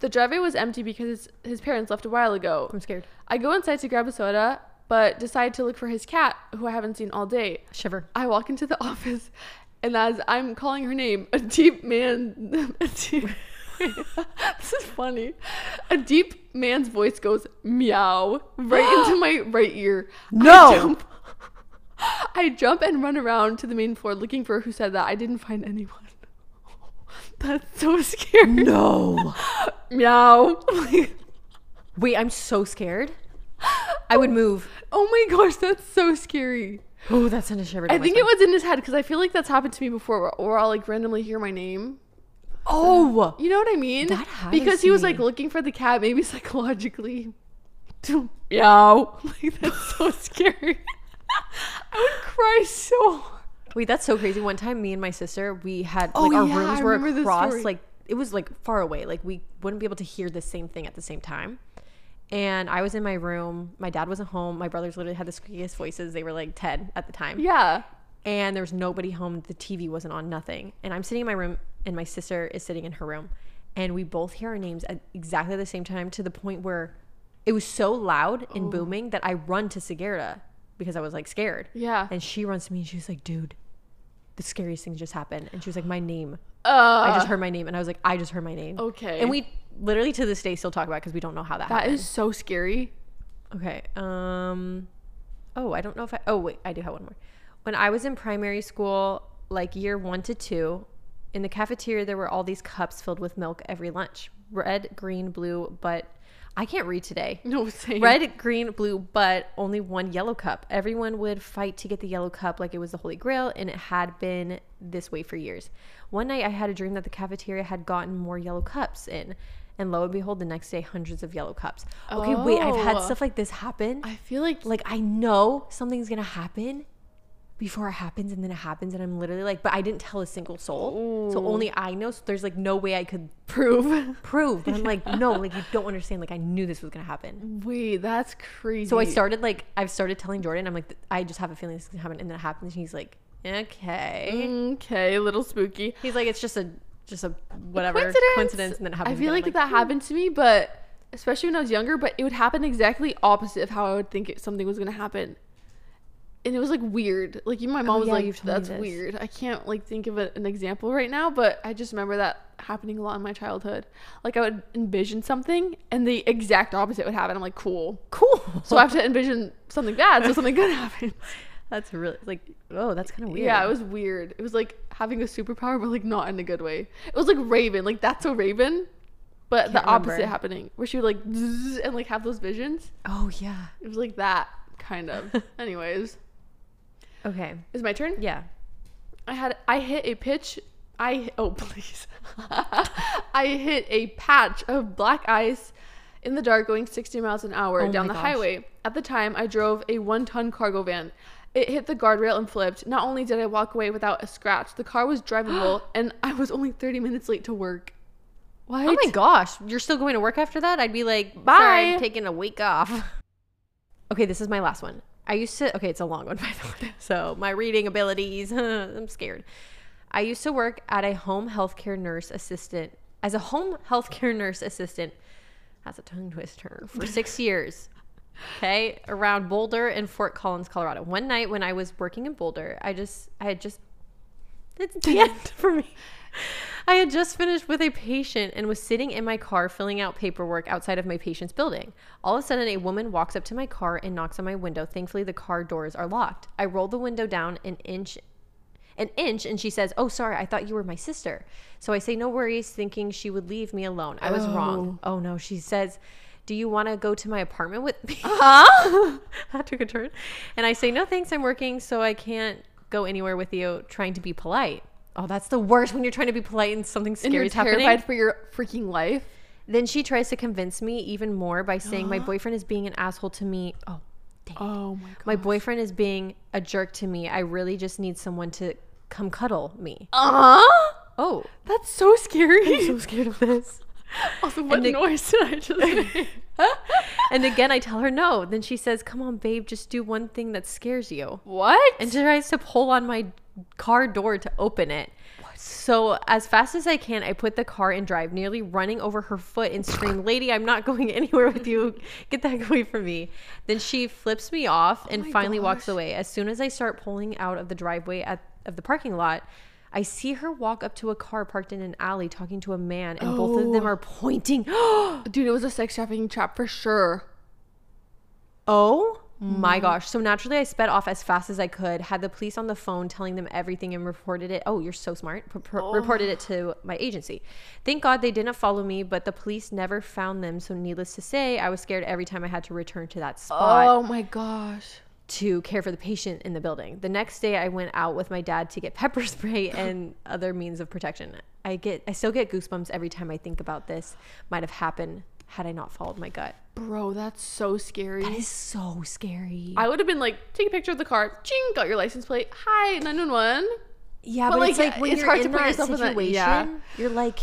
The driveway was empty because his, his parents left a while ago. I'm scared. I go inside to grab a soda, but decide to look for his cat, who I haven't seen all day. Shiver. I walk into the office, and as I'm calling her name, a deep man. A deep, this is funny. A deep man's voice goes meow right into my right ear. No! I jump, I jump and run around to the main floor looking for who said that. I didn't find anyone. That's so scary. No. Meow. Wait, I'm so scared. I would move. oh my gosh, that's so scary. Oh, that sent a shiver. I think it was in his head because I feel like that's happened to me before, where, where I'll like randomly hear my name. Oh. You know what I mean? That happens because to he was me. like looking for the cat, maybe psychologically. To meow. Like that's so scary. I would cry so. hard. Wait, that's so crazy. One time, me and my sister, we had Oh, like our yeah, rooms I were this across, story. like it was like far away. Like we wouldn't be able to hear the same thing at the same time. And I was in my room. My dad wasn't home. My brothers literally had the squeakiest voices. They were like Ted at the time. Yeah. and there was nobody home. The TV wasn't on, nothing. And I'm sitting in my room, and my sister is sitting in her room, and we both hear our names at exactly the same time to the point where it was so loud and oh. booming that I run to Sigerta because I was like scared. Yeah. And she runs to me and she's like, "Dude, the scariest thing just happened." And she was like, "My name." Uh, I just heard my name, and I was like, "I just heard my name." Okay. And we literally to this day still talk about because we don't know how that, That happened. is so scary. Okay. Um Oh, I don't know if I Oh, wait, I do have one more. When I was in primary school, like year 1 to 2, in the cafeteria there were all these cups filled with milk every lunch. Red, green, blue, but I can't read today. No, same. Red, green, blue, but only one yellow cup. Everyone would fight to get the yellow cup like it was the Holy Grail, and it had been this way for years. One night I had a dream that the cafeteria had gotten more yellow cups in, and lo and behold, the next day, hundreds of yellow cups. Okay, wait, I've had Oh. stuff like this happen. I feel like like, I know something's gonna happen before it happens, and then it happens, and I'm literally like, but I didn't tell a single soul. So only I know. So there's like no way I could prove. prove. But I'm like, no, like you don't understand. Like I knew this was gonna happen. Wait, that's crazy. So I started like I've started telling Jordan, I'm like, I just have a feeling this is gonna happen, and then it happens. And he's like, okay. Okay, a little spooky. He's like, it's just a just a whatever coincidence, coincidence, and then happens. I feel again." like, that happened to me, but especially when I was younger, but it would happen exactly opposite of how I would think it, something was gonna happen. And it was like weird. Like even my mom Oh, was yeah, like, you've told me "That's weird." I can't like think of a, an example right now, but I just remember that happening a lot in my childhood. Like I would envision something, and the exact opposite would happen. I'm like, "Cool." cool. So I have to envision something bad, so something good happens. That's really like, oh, that's kind of weird. Yeah, it was weird. It was like having a superpower, but like not in a good way. It was like Raven, like That's So Raven, but the Can't opposite remember. happening, where she would like zzz, and like have those visions. Oh yeah. It was like that kind of. Anyways, Okay. is my turn. Yeah. I had I hit a pitch. I oh please, I hit a patch of black ice in the dark, going 60 miles an hour Oh down the gosh. highway. At the time, I drove a one-ton cargo van. It hit the guardrail and flipped. Not only did I walk away without a scratch, the car was drivable and I was only 30 minutes late to work. What? Oh my gosh, you're still going to work after that? I'd be like, Bye. Sorry, I'm taking a week off. okay, this is my last one. I used to. Okay, it's a long one by the way. So my reading abilities. I'm scared. I used to work at a home healthcare nurse assistant as a home healthcare nurse assistant. That's a tongue twister for six years. Okay, around Boulder and Fort Collins, Colorado. One night when I was working in Boulder, I just I had just it's the end for me. I had just finished with a patient and was sitting in my car filling out paperwork outside of my patient's building. All of a sudden, a woman walks up to my car and knocks on my window. Thankfully, the car doors are locked. I roll the window down an inch an inch and she says, "Oh, sorry, I thought you were my sister." So I say, "No worries," thinking she would leave me alone. I was wrong. Oh, oh no, she says, "Do you want to go to my apartment with me?" Huh? that took a turn. And I say, "No, thanks. I'm working, so I can't go anywhere with you." Trying to be polite. Oh, that's the worst when you're trying to be polite and something scary and you're scary is happening. terrified for your freaking life. Then she tries to convince me even more by saying my boyfriend is being an asshole to me. Oh, dang. Oh my god. My boyfriend is being a jerk to me. I really just need someone to come cuddle me. Uh-huh. Oh, That's so scary. I'm so scared of this. also, what And noise did I just make? And again, I tell her no. Then she says, Come on, babe, just do one thing that scares you. what? And she tries to pull on my car door to open it. So, as fast as I can, I put the car in drive, nearly running over her foot and scream, Lady, I'm not going anywhere with you. Get that away from me. Then she flips me off and oh my finally walks away. As soon as I start pulling out of the driveway at, of the parking lot, I see her walk up to a car parked in an alley talking to a man, and both of them Oh. are pointing. Dude, it was a sex trafficking trap for sure. Oh my mm. gosh. So naturally, I sped off as fast as I could, had the police on the phone telling them everything, and reported it. Oh, you're so smart. P- pr- oh. Reported it to my agency. Thank God they didn't follow me, but the police never found them. So, needless to say, I was scared every time I had to return to that spot Oh my gosh. To care for the patient in the building. The next day, I went out with my dad to get pepper spray and other means of protection. I get, I still get goosebumps every time I think about this. Might have happened had I not followed my gut. Bro, that's so scary. That is so scary. I would have been like, take a picture of the car. Ching, got your license plate. Hi, 911. Yeah, But, but, it's like, like when it's hard to put yourself in that- situation, yeah. you're like,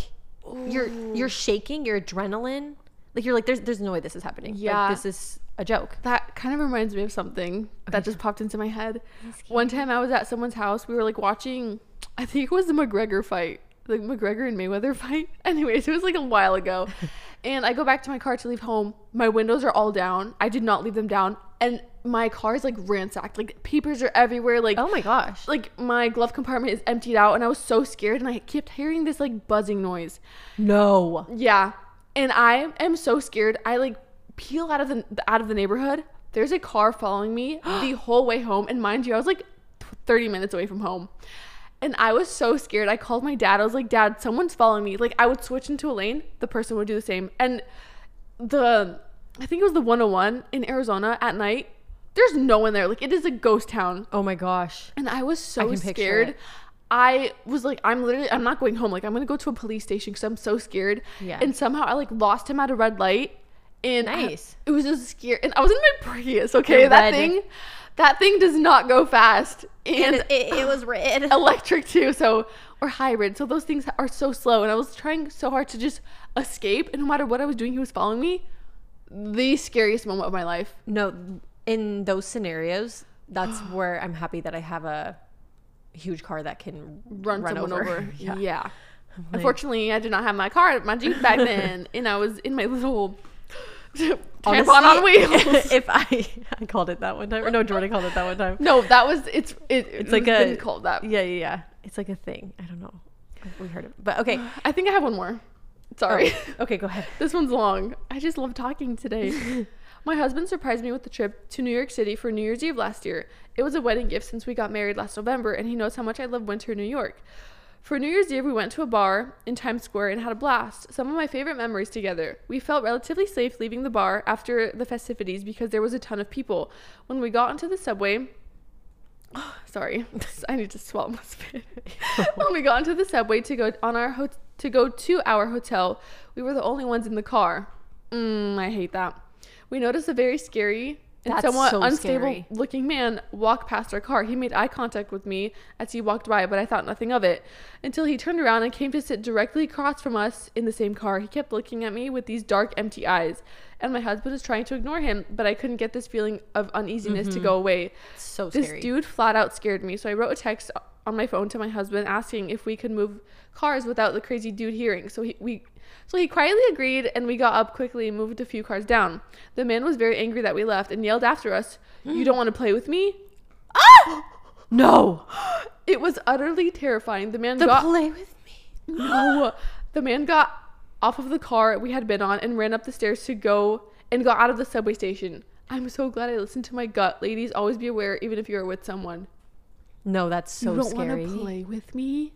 you're you're shaking, your adrenaline, like you're like, there's there's no way this is happening. Like, Yeah. this is a joke. That kind of reminds me of something that just popped into my head. One time I was at someone's house. We were like watching, I think it was the McGregor fight, the McGregor and Mayweather fight. Anyways, it was like a while ago. and I go back to my car to leave home. My windows are all down. I did not leave them down. And my car is like ransacked. Like papers are everywhere. Like Oh my gosh. like my glove compartment is emptied out and I was so scared and I kept hearing this like buzzing noise. No. Yeah. And I am so scared. I like peel out of the out of the neighborhood. There's a car following me the whole way home and mind you, I was like 30 minutes away from home. And I was so scared. I called my dad. I was like, "Dad, someone's following me." Like I would switch into a lane, the person would do the same. And the I think it was the 101 in Arizona at night. There's no one there. Like it is a ghost town. Oh my gosh. And I was so can picture scared. I was like, I'm literally, I'm not going home. Like, I'm gonna go to a police station because I'm so scared. Yeah. And somehow I like lost him at a red light. And I- Nice. it was just scary. And I was in my Prius. Okay, The that red. thing, that thing does not go fast. And, And it, it was red. electric too. So or hybrid. So those things are so slow. And I was trying so hard to just escape. And no matter what I was doing, he was following me. The scariest moment of my life. No, in those scenarios, that's where I'm happy that I have a huge car that can run, run, someone over. over. Yeah. Yeah. like- Unfortunately, I did not have my car, my Jeep back then, and I was in my little tampon Honestly, on wheels. if I I called it that one time, or no, Jordan called it that one time. no, that was it's it, It's like a- called that. Yeah, yeah, yeah. It's like a thing. I don't know. We heard it, but okay. I think I have one more. Sorry, Oh, okay, go ahead. this one's long. I just love talking today. my husband surprised me with the trip to New York City for New Year's Eve last year. It was a wedding gift since we got married last November, and he knows how much I love winter New York. For New Year's Eve, we went to a bar in Times Square and had a blast. Some of my favorite memories together. We felt relatively safe leaving the bar after the festivities because there was a ton of people. When we got onto the subway, sorry, I need to swallow my spit. when we got into the subway to go on our ho- to go to our hotel, we were the only ones in the car. Mm, I hate that. We noticed a very scary and That's somewhat so unstable scary. looking man walked past our car. He made eye contact with me as he walked by, but I thought nothing of it until he turned around and came to sit directly across from us in the same car. He kept looking at me with these dark, empty eyes, and my husband was trying to ignore him, but I couldn't get this feeling of uneasiness to mm-hmm. go away. so This scary. dude flat out scared me, so I wrote a text on my phone to my husband asking if we could move cars without the crazy dude hearing. So he we so he quietly agreed and we got up quickly and moved a few cars down. The man was very angry that we left and yelled after us, "You don't want to play with me?" Ah! no. It was utterly terrifying. The man The got play with me. no. The man got off of the car we had been on and ran up the stairs to go and got out of the subway station. I'm so glad I listened to my gut. Ladies, always be aware even if you're with someone. No, that's so you don't scary. want to play with me?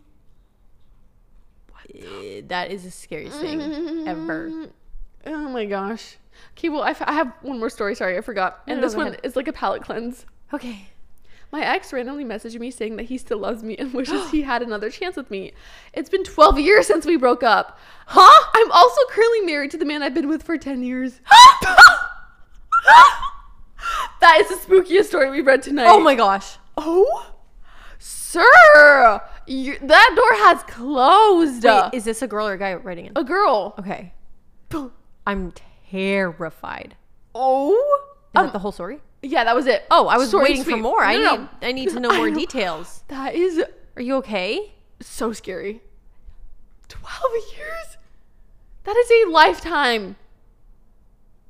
Eh, That is the scariest thing ever. Oh my gosh. Okay, well, I, f- I have one more story. Sorry, I forgot. No, And no, this one ahead. is like a palate cleanse. Okay. My ex randomly messaged me saying that he still loves me and wishes he had another chance with me. It's been 12 years since we broke up. Huh? I'm also currently married to the man I've been with for 10 years. that is the spookiest story we've read tonight. Oh my gosh. Oh? Sir! You, that door has closed. Wait, is this a girl or a guy writing it? a girl. Okay. I'm terrified. Oh? Is Um, that the whole story? Yeah, that was it. Oh, I was and waiting for sweet. more. I No, no, need no. I need to know more details. That is Are you okay? so scary. 12 years? That is a lifetime.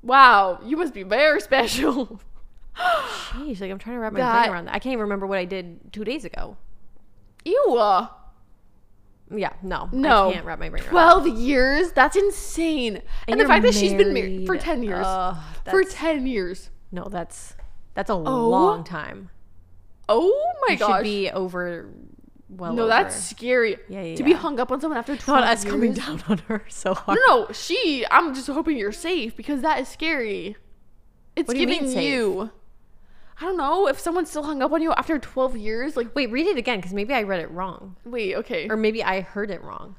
Wow, you must be very special. Jeez, like I'm trying to wrap my That- brain around that. I can't even remember what I did two days ago. Ew. uh, Yeah, no, No. I can't wrap my brain around. 12 years? That's insane. And, the you're fact that she's been married for 10 years. Ugh, for 10 years. No, that's that's a long time. Oh my You gosh. should be over. Well, no, over. that's scary. Yeah, yeah, To be hung up on someone after 12 not us years. coming down on her so hard. No, no, she. I'm just hoping you're safe because that is scary. It's What do you mean giving safe? you. I don't know if someone's still hung up on you after 12 years. Like, Wait, read it again because maybe I read it wrong, wait, okay. or maybe I heard it wrong.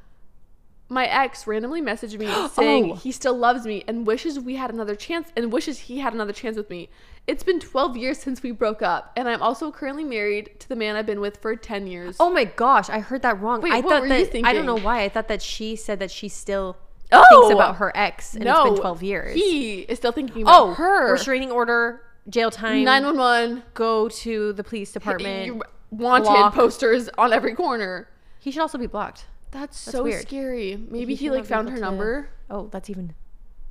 My ex randomly messaged me saying Oh. he still loves me and wishes we had another chance and wishes he had another chance with me. It's been 12 years since we broke up, and I'm also currently married to the man I've been with for 10 years. Oh my gosh, I heard that wrong. Wait, I what thought were that you I don't know thinking? why. I thought that she said that she still Oh! thinks about her ex, and it's been 12 years. He is still thinking about oh, her. restraining order, jail time. 911. Go to the police department. You- Wanted posters on every corner. He should also be blocked. That's, so weird. scary. Maybe He he, like found her to- number. Oh, that's even.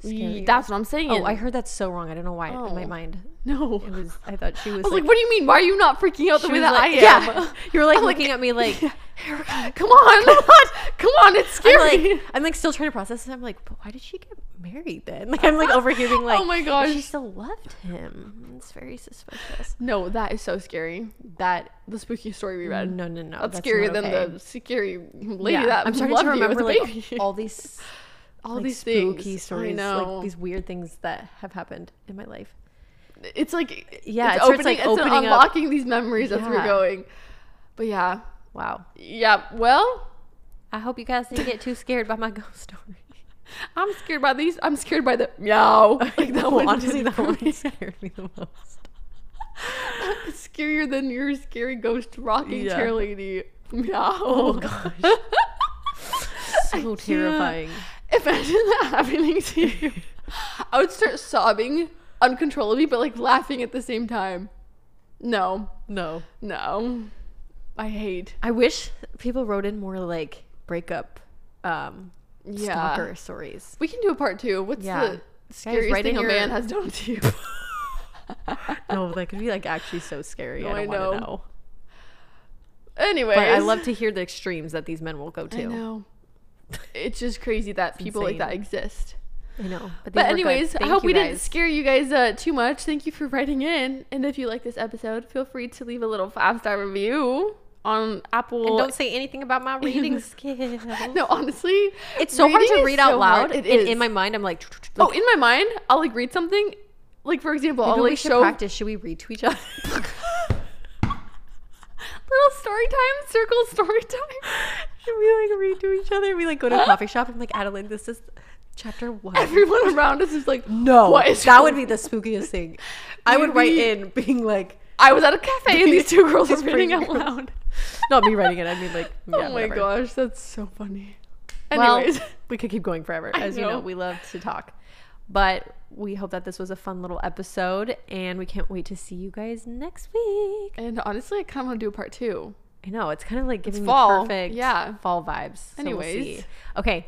Scary. That's what I'm saying. Oh, I heard that so wrong. I don't know why in my Oh. mind No. it was. I thought she was. I was like, what do you mean? Why are you not freaking out the way that like- I am? Yeah, you were like I'm like, looking at me like. Come on. Come on. Come on. It's I'm scary. like, I'm like still trying to process it. I'm like, but why did she get married then? Like, I'm like over here being oh like, Oh my gosh. she still loved him. It's very suspicious. no, that is so scary. That The spooky story we read. no, no, no. That's, that's scarier not than the scary lady Yeah, that I'm starting to remember like baby. all these, all like, these spooky things. stories, I know. like these weird things that have happened in my life. it's like Yeah, it's it starts, opening, like, it's opening up. unlocking these memories as we're going. But yeah, Wow. yeah. Well, I hope you guys didn't get too scared by my ghost story. I'm scared by these. I'm scared by the meow. Like that one. honestly, that one scared me the most. It's scarier than your scary ghost rocking Yeah. chair lady. Oh, meow. Oh gosh. so terrifying. Imagine that happening to you. I would start sobbing uncontrollably, but like laughing at the same time. No, No. no. I hate. I wish people wrote in more like breakup um Yeah. stalker stories. We can do a part two. What's Yeah. the scariest write thing in a man has done to you? No, that could be like actually so scary. No, I I don't want know. to know. Anyways. But I love to hear the extremes that these men will go to. I know. It's just crazy that people like that exist. I know. But But, these were good. anyways, I hope we didn't scare you guys uh, too much. Thank you for writing in. And if you like this episode, feel free to leave a little five star review on Apple. And don't say anything about my reading skills. no, honestly, It's so hard to read out so loud. It and in my mind, I'm like, oh, in my mind, I'll like read something. Like for example, maybe I'll we should show practice. Should we read to each other? little story time, circle story time. Should we like read to each other? We like go to a coffee shop. I'm like, Adeline, this is Chapter one. Everyone around us is like, no, what is that would be the spookiest thing. I would write in being like, I was at a cafe and these two girls were reading out loud. not me writing it. I mean like, oh my whatever. gosh, that's so funny. Well, we could keep going forever. As you know, know. we love to talk. But we hope that this was a fun little episode and we can't wait to see you guys next week. and honestly, I kind of want to do a part two. I know, it's kind of like giving me fall, perfect yeah. fall vibes. So we'll Anyways. see. Okay.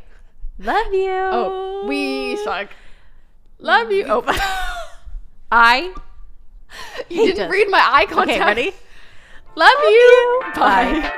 Love you. Oh, we suck. Love you. Oh, I you didn't this. read my eye contact. Okay, ready? Love you. Bye.